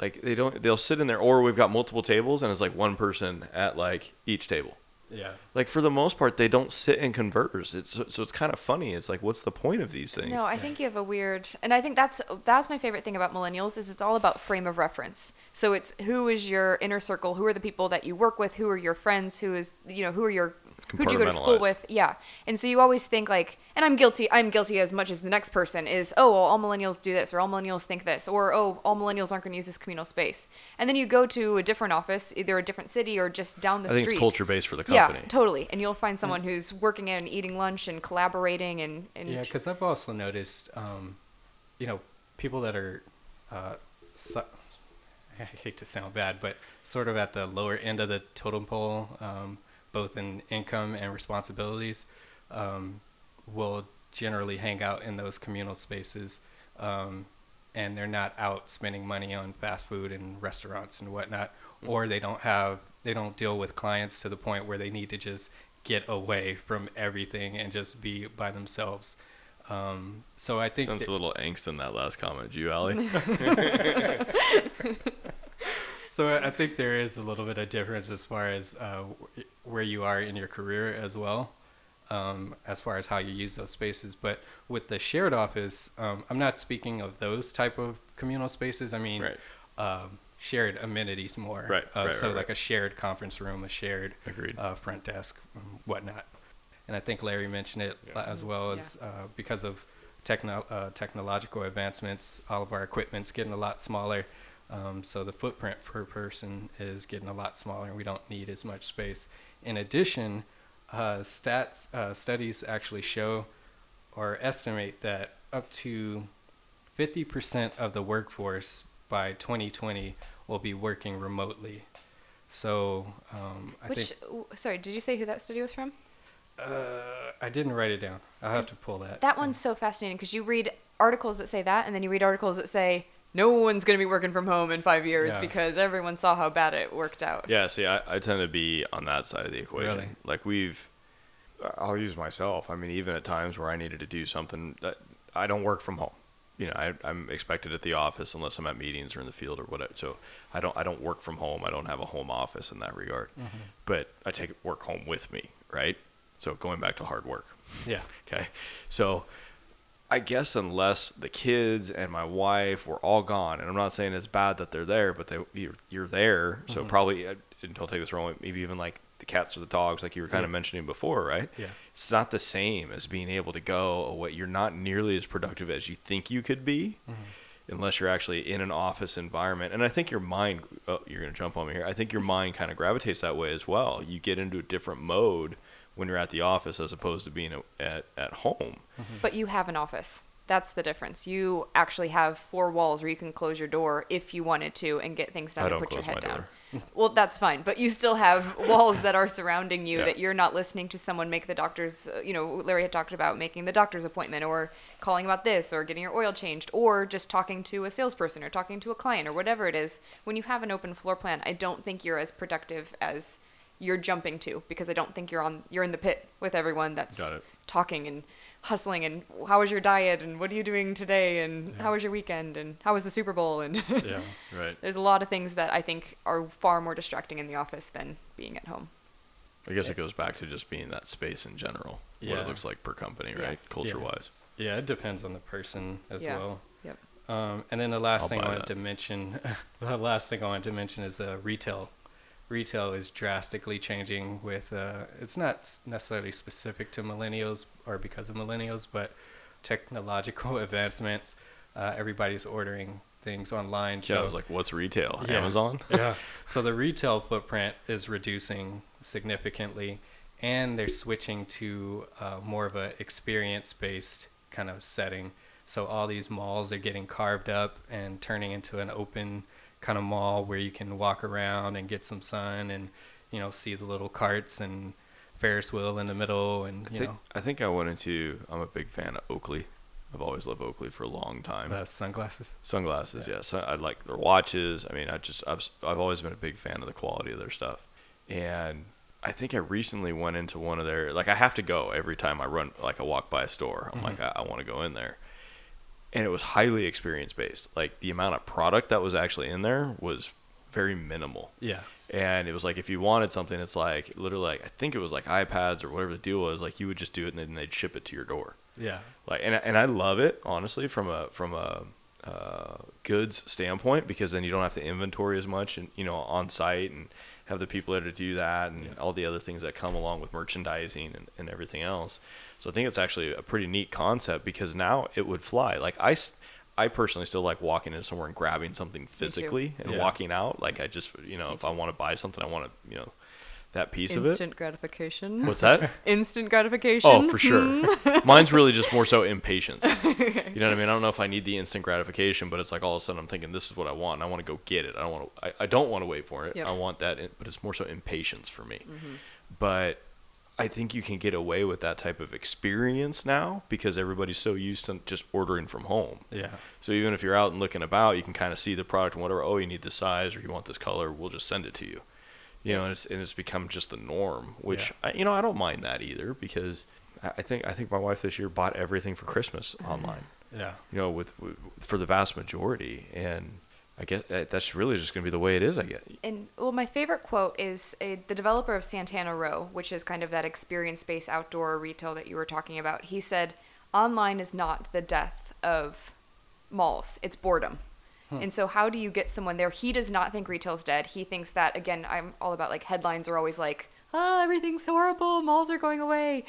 Like they don't. They'll sit in there, or we've got multiple tables, and it's like one person at like each table.
Yeah.
Like for the most part, they don't sit and converse. It's so it's kind of funny. It's like, what's the point of these things?
No, I think you have a weird, and I think that's that's my favorite thing about millennials is it's all about frame of reference. So it's who is your inner circle, who are the people that you work with, who are your friends, who is you know who are your who'd you go to school with, yeah. And so you always think like, and I'm guilty, I'm guilty as much as the next person is. Oh, well, all millennials do this, or all millennials think this, or oh, all millennials aren't going to use this communal space. And then you go to a different office, either a different city or just down the street.
I think
street.
it's culture based for the company.
Yeah, totally. And you'll find someone who's working and eating lunch and collaborating and, and
Yeah, because I've also noticed, um, you know, people that are, uh, so, I hate to sound bad, but sort of at the lower end of the totem pole, um, both in income and responsibilities, um, will generally hang out in those communal spaces, um, and they're not out spending money on fast food and restaurants and whatnot, or they don't have they don't deal with clients to the point where they need to just get away from everything and just be by themselves. Um, so I think
Sense
that-
a little angst in that last comment. Do you, Allie?
So I I think there is a little bit of difference as far as uh, where you are in your career as well, um, as far as how you use those spaces. But with the shared office, um, I'm not speaking of those type of communal spaces. I mean,
Right.
um, shared amenities more.
Right,
Uh,
right,
so
right,
like
right.
a shared conference room, a shared
Agreed.
uh, front desk, um, whatnot. And I think Larry mentioned it
Yeah.
uh, as well as uh, because of techno- uh, technological advancements, all of our equipment's getting a lot smaller. Um, so the footprint per person is getting a lot smaller, and we don't need as much space. In addition, uh, stats uh, studies actually show or estimate that up to 50% of the workforce by 2020 will be working remotely. So um, I
Which,
think
sorry, did you say who that study was from?
uh, I didn't write it down. I'll have to pull that.
That one's so fascinating because you read articles that say that, and then you read articles that say no one's going to be working from home in five years
Yeah.
because everyone saw how bad it worked out.
Yeah, see, I, I tend to be on that side of the equation.
Really?
Like we've, I'll use myself. I mean, even at times where I needed to do something that I don't work from home. You know, I, I'm expected at the office unless I'm at meetings or in the field or whatever. So I don't, I don't work from home. I don't have a home office in that regard. Mm-hmm. But I take work home with me, right? So going back to hard work.
Yeah.
Okay. So I guess unless the kids and my wife were all gone, and I'm not saying it's bad that they're there, but they you're, you're there, so probably uh, don't take this wrong. Maybe even like the cats or the dogs, like you were kind of mentioning before, right?
Yeah.
It's not the same as being able to go away. You're not nearly as productive as you think you could be. Unless you're actually in an office environment, and I think your mind, oh, you're gonna jump on me here. I think your mind kind of gravitates that way as well. You get into a different mode when you're at the office as opposed to being at at home.
But you have an office. That's the difference. You actually have four walls where you can close your door if you wanted to and get things done and put your head
my
down.
door.
Well, that's fine, but you still have walls that are surrounding you
Yeah.
that you're not listening to someone make the doctor's, uh, you know, Larry had talked about making the doctor's appointment or calling about this or getting your oil changed or just talking to a salesperson or talking to a client or whatever it is. When you have an open floor plan, I don't think you're as productive as you're jumping to because I don't think you're on you're in the pit with everyone that's
Got it.
talking and hustling and how was your diet and what are you doing today and how was your weekend and how was the Super Bowl and
Yeah.
Right.
there's a lot of things that I think are far more distracting in the office than being at home.
I guess it goes back to just being that space in general, what it looks like per company,
Yeah.
right? Culture wise.
Yeah, it depends on the person as
Yeah.
well.
Yep.
Um, and then the last
I'll
thing I
buy
wanted
that.
to mention, the last thing I wanted to mention is uh, retail. Retail is drastically changing with. Uh, it's not necessarily specific to millennials or because of millennials, but technological advancements. Uh, everybody's ordering things online.
Yeah,
so
I was like, what's retail?
Yeah.
Amazon?
yeah. So the retail footprint is reducing significantly, and they're switching to uh, more of a experience-based kind of setting. So all these malls are getting carved up and turning into an open kind of mall where you can walk around and get some sun and you know see the little carts and Ferris wheel in the middle and
I
you
think,
know
I think I went into, I'm a big fan of Oakley. I've always loved Oakley for a long time.
uh, sunglasses.
Sunglasses, yes. I, I like their watches. I mean, I just I've I've always been a big fan of the quality of their stuff. And I think I recently went into one of their like I have to go every time I run like I walk by a store. I'm like I, I want to go in there. And it was highly experience based. Like the amount of product that was actually in there was very minimal.
Yeah.
And it was like if you wanted something, it's like literally like I think it was like iPads or whatever the deal was. Like you would just do it and then they'd ship it to your door
Yeah.
like and, and i love it honestly from a from a uh, goods standpoint because then you don't have to inventory as much and you know on site and have the people there to do that and all the other things that come along with merchandising and, and everything else. So i think it's actually a pretty neat concept because now it would fly. Like I, I personally still like walking into somewhere and grabbing something physically and
Yeah.
walking out. Like I just, you know, if I want to buy something, I want to, you know, that piece of it.
Instant gratification.
What's that?
Instant gratification.
Oh, for sure. Hmm. Mine's really just more so impatience. You know what I mean? I don't know if I need the instant gratification, but it's like all of a sudden I'm thinking this is what I want, and I want to go get it. I don't want to. I, I don't want to wait for it.
Yep.
I want that, in- but it's more so impatience for me. Mm-hmm. But I think you can get away with that type of experience now because everybody's so used to just ordering from home.
Yeah.
So even if you're out and looking about, you can kind of see the product and whatever. Oh, you need this size or you want this color. We'll just send it to you. You know, and it's and it's become just the norm. Which I, you know I don't mind that either because I I think I think my wife this year bought everything for Christmas online.
Yeah.
You know, with, with for the vast majority, and I guess that's really just going to be the way it is. I guess.
And well, my favorite quote is uh the developer of Santana Row, which is kind of that experience-based outdoor retail that you were talking about. He said, "Online is not the death of malls; it's boredom." And so, how do you get someone there? He does not think retail's dead. He thinks that again. I'm all about like headlines are always like, "Oh, everything's horrible. Malls are going away."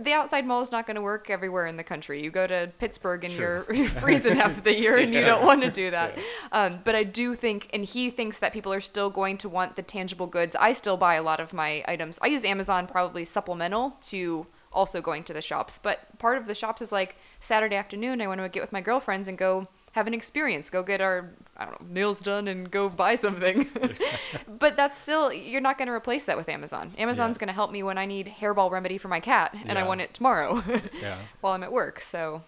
The outside mall is not going to work everywhere in the country. You go to Pittsburgh and you're, you're freezing half of the year, and you don't want to do that. Um, but I do think, and he thinks that people are still going to want the tangible goods. I still buy a lot of my items. I use Amazon probably supplemental to also going to the shops. But part of the shops is like Saturday afternoon, I want to get with my girlfriends and go have an experience, go get our I don't know meals done and go buy something. but that's still you're not going to replace that with Amazon. Amazon's
Yeah.
going to help me when I need hairball remedy for my cat and I want it tomorrow
Yeah.
while I'm at work. So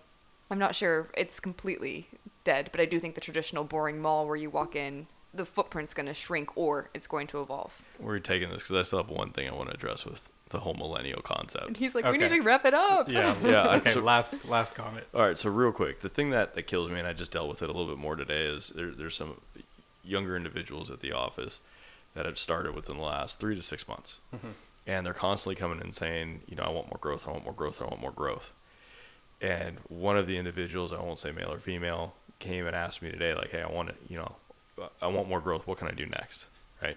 I'm not sure it's completely dead, but I do think the traditional boring mall where you walk in, the footprint's going to shrink or it's going to evolve.
We're taking this? Because I still have one thing I want to address with the whole millennial
And
concept.
he's like, we
Okay.
need to wrap it up.
Yeah.
Yeah,
Okay.
so-
last last comment.
All right, so real quick, the thing that, that kills me, and I just dealt with it a little bit more today, is there, there's some younger individuals at the office that have started within the last three to six months, mm-hmm. and they're constantly coming in saying, you know, I want more growth, I want more growth, I want more growth. And one of the individuals, I won't say male or female, came and asked me today, like, hey, I want to, you know, I want more growth. What can I do next, right?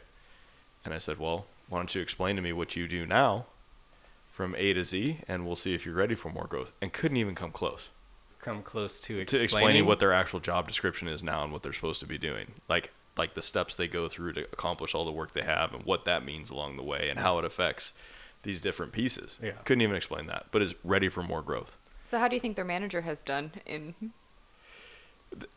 And I said, well, why don't you explain to me what you do now, from A to Z, and we'll see if you're ready for more growth. And couldn't even come close
Come close to
to
explaining,
explaining what their actual job description is now and what they're supposed to be doing. Like like the steps they go through to accomplish all the work they have and what that means along the way and how it affects these different pieces.
Yeah.
Couldn't even explain that, but is ready for more growth.
So how do you think their manager has done in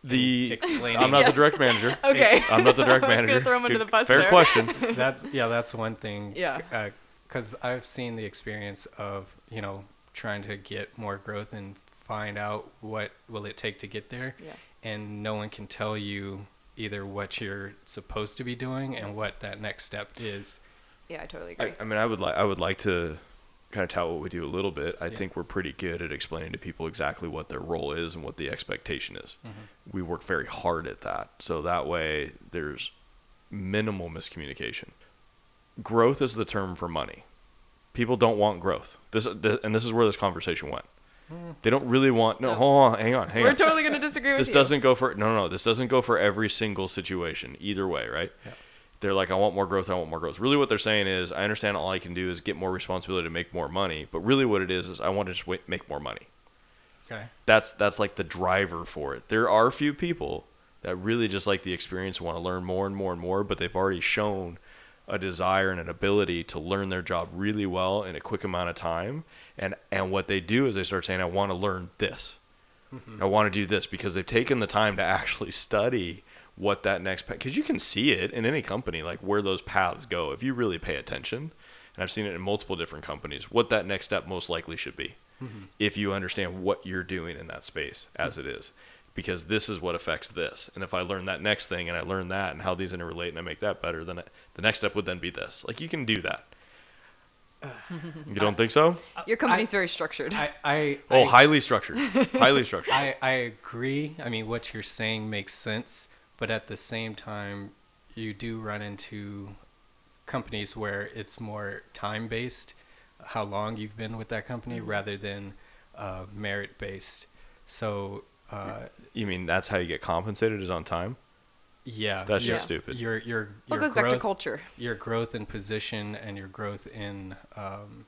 The
explaining.
I'm not
Yes.
the direct manager.
Okay.
I'm not the direct manager.
I was gonna
manager.
throw him under the bus
Fair
there.
question.
that's yeah that's one thing
Yeah.
Uh, because i've seen the experience of you know trying to get more growth and find out what will it take to get there
Yeah.
and no one can tell you either what you're supposed to be doing and what that next step is
Yeah, I totally agree.
I, I mean, I would like I would like to kind of tout what we do a little bit. I
Yeah.
think we're pretty good at explaining to people exactly what their role is and what the expectation is. Mm-hmm. We work very hard at that, so that way there's minimal miscommunication. Growth is the term for money. People don't want growth. This, th and this is where this conversation went. Hmm. They don't really want. No,
No.
hold on, hang on, hang
We're
on.
totally going to disagree with
this
you.
doesn't go for no, no, no. This doesn't go for every single situation. Either way, right?
Yeah.
They're like, I want more growth. I want more growth. Really, what they're saying is, I understand all I can do is get more responsibility to make more money. But really, what it is is, I want to just make more money.
okay
That's that's like the driver for it. There are a few people that really just like the experience, want to learn more and more and more, but they've already shown a desire and an ability to learn their job really well in a quick amount of time. And and what they do is they start saying, I want to learn this. Mm-hmm. I want to do this because they've taken the time to actually study what that next path because you can see it in any company like where those paths go if you really pay attention. And i've seen it in multiple different companies what that next step most likely should be. Mm-hmm. If you understand what you're doing in that space as it is. Because this is what affects this. And if i learn that next thing and i learn that and how these interrelate and i make that better then I, the next step would then be this. Like you can do that. You don't think so?
Your company's very structured.
i i
oh
I,
highly structured. Highly structured.
I, I agree. I mean, what you're saying makes sense, but at the same time, you do run into companies where it's more time based, how long you've been with that company,
Mm-hmm.
rather than uh, merit based. So, uh,
you mean that's how you get compensated is on time
yeah,
That's
your-
just stupid.
Your your your
it goes back to culture.
your growth in position and your growth in um,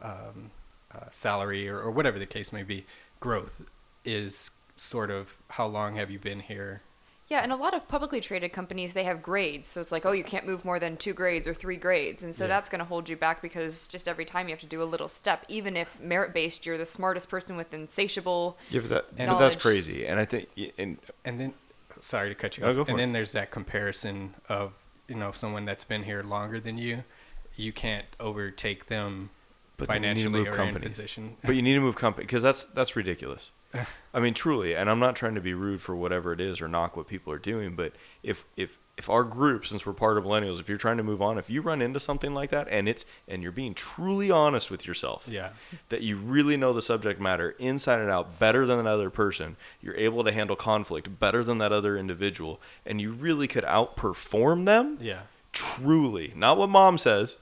um, uh, salary or, or whatever the case may be, growth is sort of how long have you been here?
Yeah, and a lot of publicly traded companies they have grades, so it's like, oh, you can't move more than two grades or three grades, and so
Yeah.
that's going to hold you back because just every time you have to do a little step, even if merit based, you're the smartest person with insatiable.
Yeah, but, that,
And
but that's crazy. And I think, and
And then, sorry to cut you off. and
it.
then there's that comparison of you know someone that's been here longer than you. You can't overtake them
But then you need to
financially
move
or in
companies.
position.
but you need to move company because that's that's ridiculous. I mean, truly, and I'm not trying to be rude for whatever it is or knock what people are doing, but if if if our group, since we're part of millennials, if you're trying to move on, if you run into something like that, and it's and you're being truly honest with yourself,
Yeah.
that you really know the subject matter inside and out better than another person, you're able to handle conflict better than that other individual, and you really could outperform them.
Yeah.
Truly, not what mom says,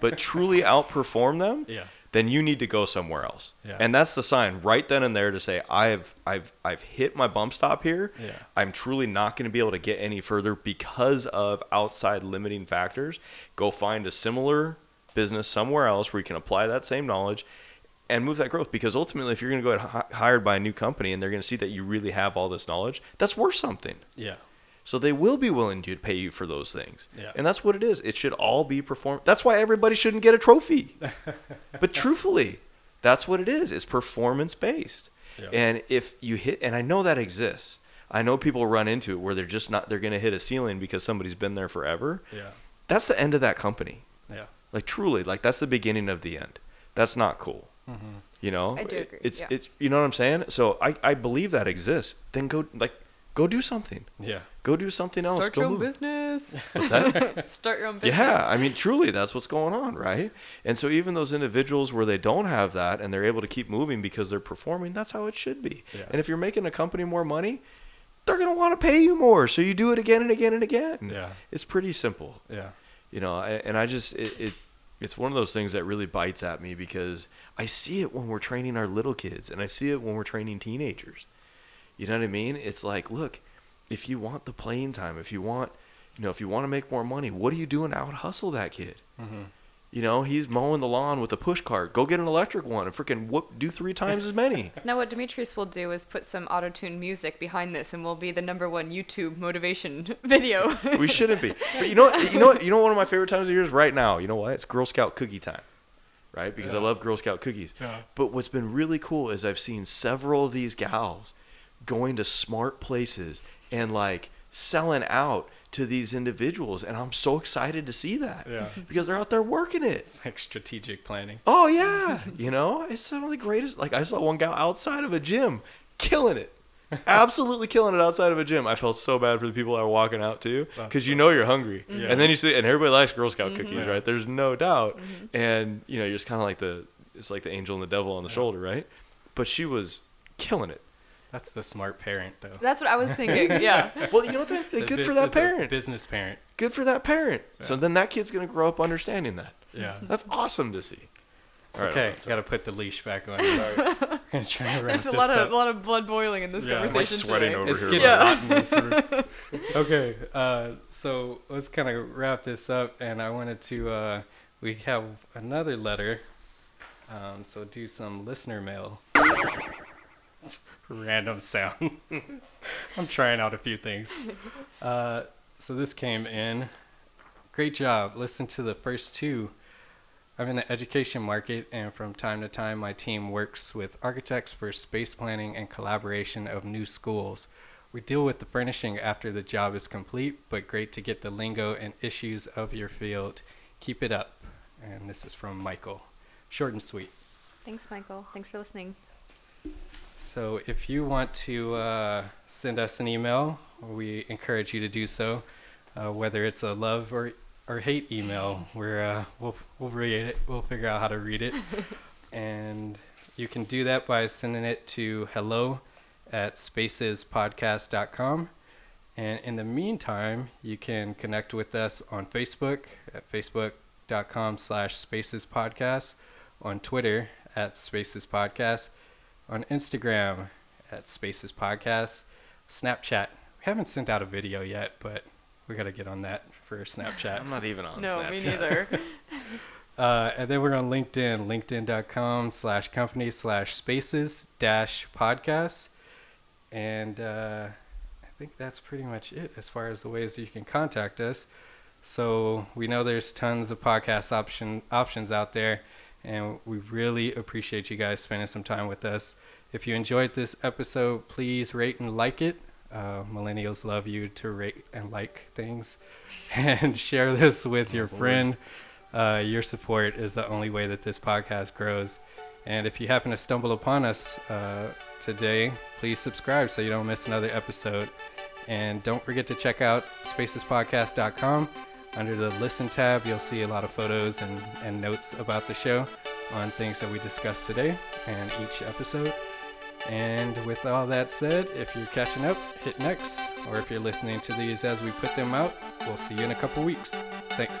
but truly outperform them
Yeah.
Then you need to go somewhere else.
Yeah.
And that's the sign right then and there to say I've I've I've hit my bump stop here.
Yeah.
I'm truly not going to be able to get any further because of outside limiting factors. Go find a similar business somewhere else where you can apply that same knowledge and move that growth because ultimately if you're going to go get hired by a new company and they're going to see that you really have all this knowledge, that's worth something.
Yeah.
So they will be willing to pay you for those things.
Yeah.
And that's what it is. It should all be perform. That's why everybody shouldn't get a trophy. but truthfully, that's what it is. It's performance based.
Yeah.
And if you hit and I know that exists. I know people run into it where they're just not they're going to hit a ceiling because somebody's been there forever.
Yeah.
That's the end of that company.
Yeah.
Like truly, like that's the beginning of the end. That's not cool.
Mm-hmm.
You know,
I do
It-
agree,
It's
yeah.
it's you know what I'm saying. So I I believe that exists. Then go like go do something.
Yeah.
Go do something else.
Start
go
your own
move.
business.
What's that?
Start your own business.
Yeah, I mean, truly, that's what's going on, right? And so, even those individuals where they don't have that and they're able to keep moving because they're performing, that's how it should be.
Yeah.
And if you're making a company more money, they're going to want to pay you more. So, you do it again and again and again.
Yeah.
It's pretty simple,
Yeah.
you know. And I just, it, it, it's one of those things that really bites at me because I see it when we're training our little kids and I see it when we're training teenagers. You know what I mean? It's like, look, if you want the playing time, if you want, you know, if you want to make more money, what are you doing to out hustle that kid?
Mm-hmm.
You know, he's mowing the lawn with a push cart. Go get an electric one and freaking whoop, do three times as many.
So now what Demetrius will do is put some auto-tuned music behind this, and we'll be the number one YouTube motivation video.
we shouldn't be. But you know what? You know what? You know what one of my favorite times of year is right now. You know what? It's Girl Scout cookie time, right? Because I love Girl Scout cookies.
Yeah.
But what's been really cool is I've seen several of these gals going to smart places and like selling out to these individuals, and I'm so excited to see that
Yeah.
because they're out there working it.
It's like strategic planning.
Oh yeah, you know, it's some of the greatest. Like I saw one gal outside of a gym, killing it, absolutely killing it outside of a gym. I felt so bad for the people that were walking out too, because you know you're hungry,
Yeah.
and then you see, and everybody likes Girl Scout mm-hmm. cookies,
Yeah.
right? There's no doubt, mm-hmm. and you know you're just kind of like the, it's like the angel and the devil on the
Yeah.
shoulder, right? But she was killing it.
That's the smart parent, though.
That's what I was thinking. Yeah.
Well, you know what? That,
The
good
bu-
for that parent.
business parent.
Good for that parent. So then that kid's gonna grow up understanding that.
Yeah.
That's awesome to see. All right,
okay,
I'm
got to put the leash back on. Sorry. I'm trying to wrap
There's a lot of
up.
lot of blood boiling in this
Yeah. I'm, like,
conversation
sweating
today.
over
it's
here.
getting
Yeah.
hot in this room. okay, uh, so let's kind of wrap this up, and I wanted to. Uh, we have another letter, um, so do some listener mail. Random sound. I'm trying out a few things. Uh, so this came in. Great job. Listen to the first two. I'm in the education market, and from time to time, my team works with architects for space planning and collaboration of new schools. We deal with the furnishing after the job is complete, but great to get the lingo and issues of your field. Keep it up. And this is from Michael. Short and sweet.
Thanks, Michael. Thanks for listening.
So if you want to uh, send us an email, we encourage you to do so. Uh, whether it's a love or or hate email, we're uh, we'll we'll read it. We'll figure out how to read it, and you can do that by sending it to hello at spacespodcast.com. And in the meantime, you can connect with us on Facebook at facebook.com slash spacespodcast, on Twitter at spacespodcast, on Instagram at Spaces Podcast, Snapchat. We haven't sent out a video yet, but we got to get on that for Snapchat.
I'm not even on
no,
Snapchat.
me neither.
Uh, and then we're on LinkedIn, linkedin.com slash company slash spaces dash podcasts. And uh, I think that's pretty much it as far as the ways that you can contact us. So we know there's tons of podcast option options out there, and we really appreciate you guys spending some time with us. If you enjoyed this episode, please rate and like it. Uh, millennials love you to rate and like things, and share this with your friend. Uh, your support is the only way that this podcast grows. And if you happen to stumble upon us uh, today, please subscribe so you don't miss another episode. And don't forget to check out spacespodcast.com. Under the listen tab, you'll see a lot of photos and, and notes about the show on things that we discussed today and each episode. And with all that said, if you're catching up, hit next. Or if you're listening to these as we put them out, we'll see you in a couple weeks. Thanks.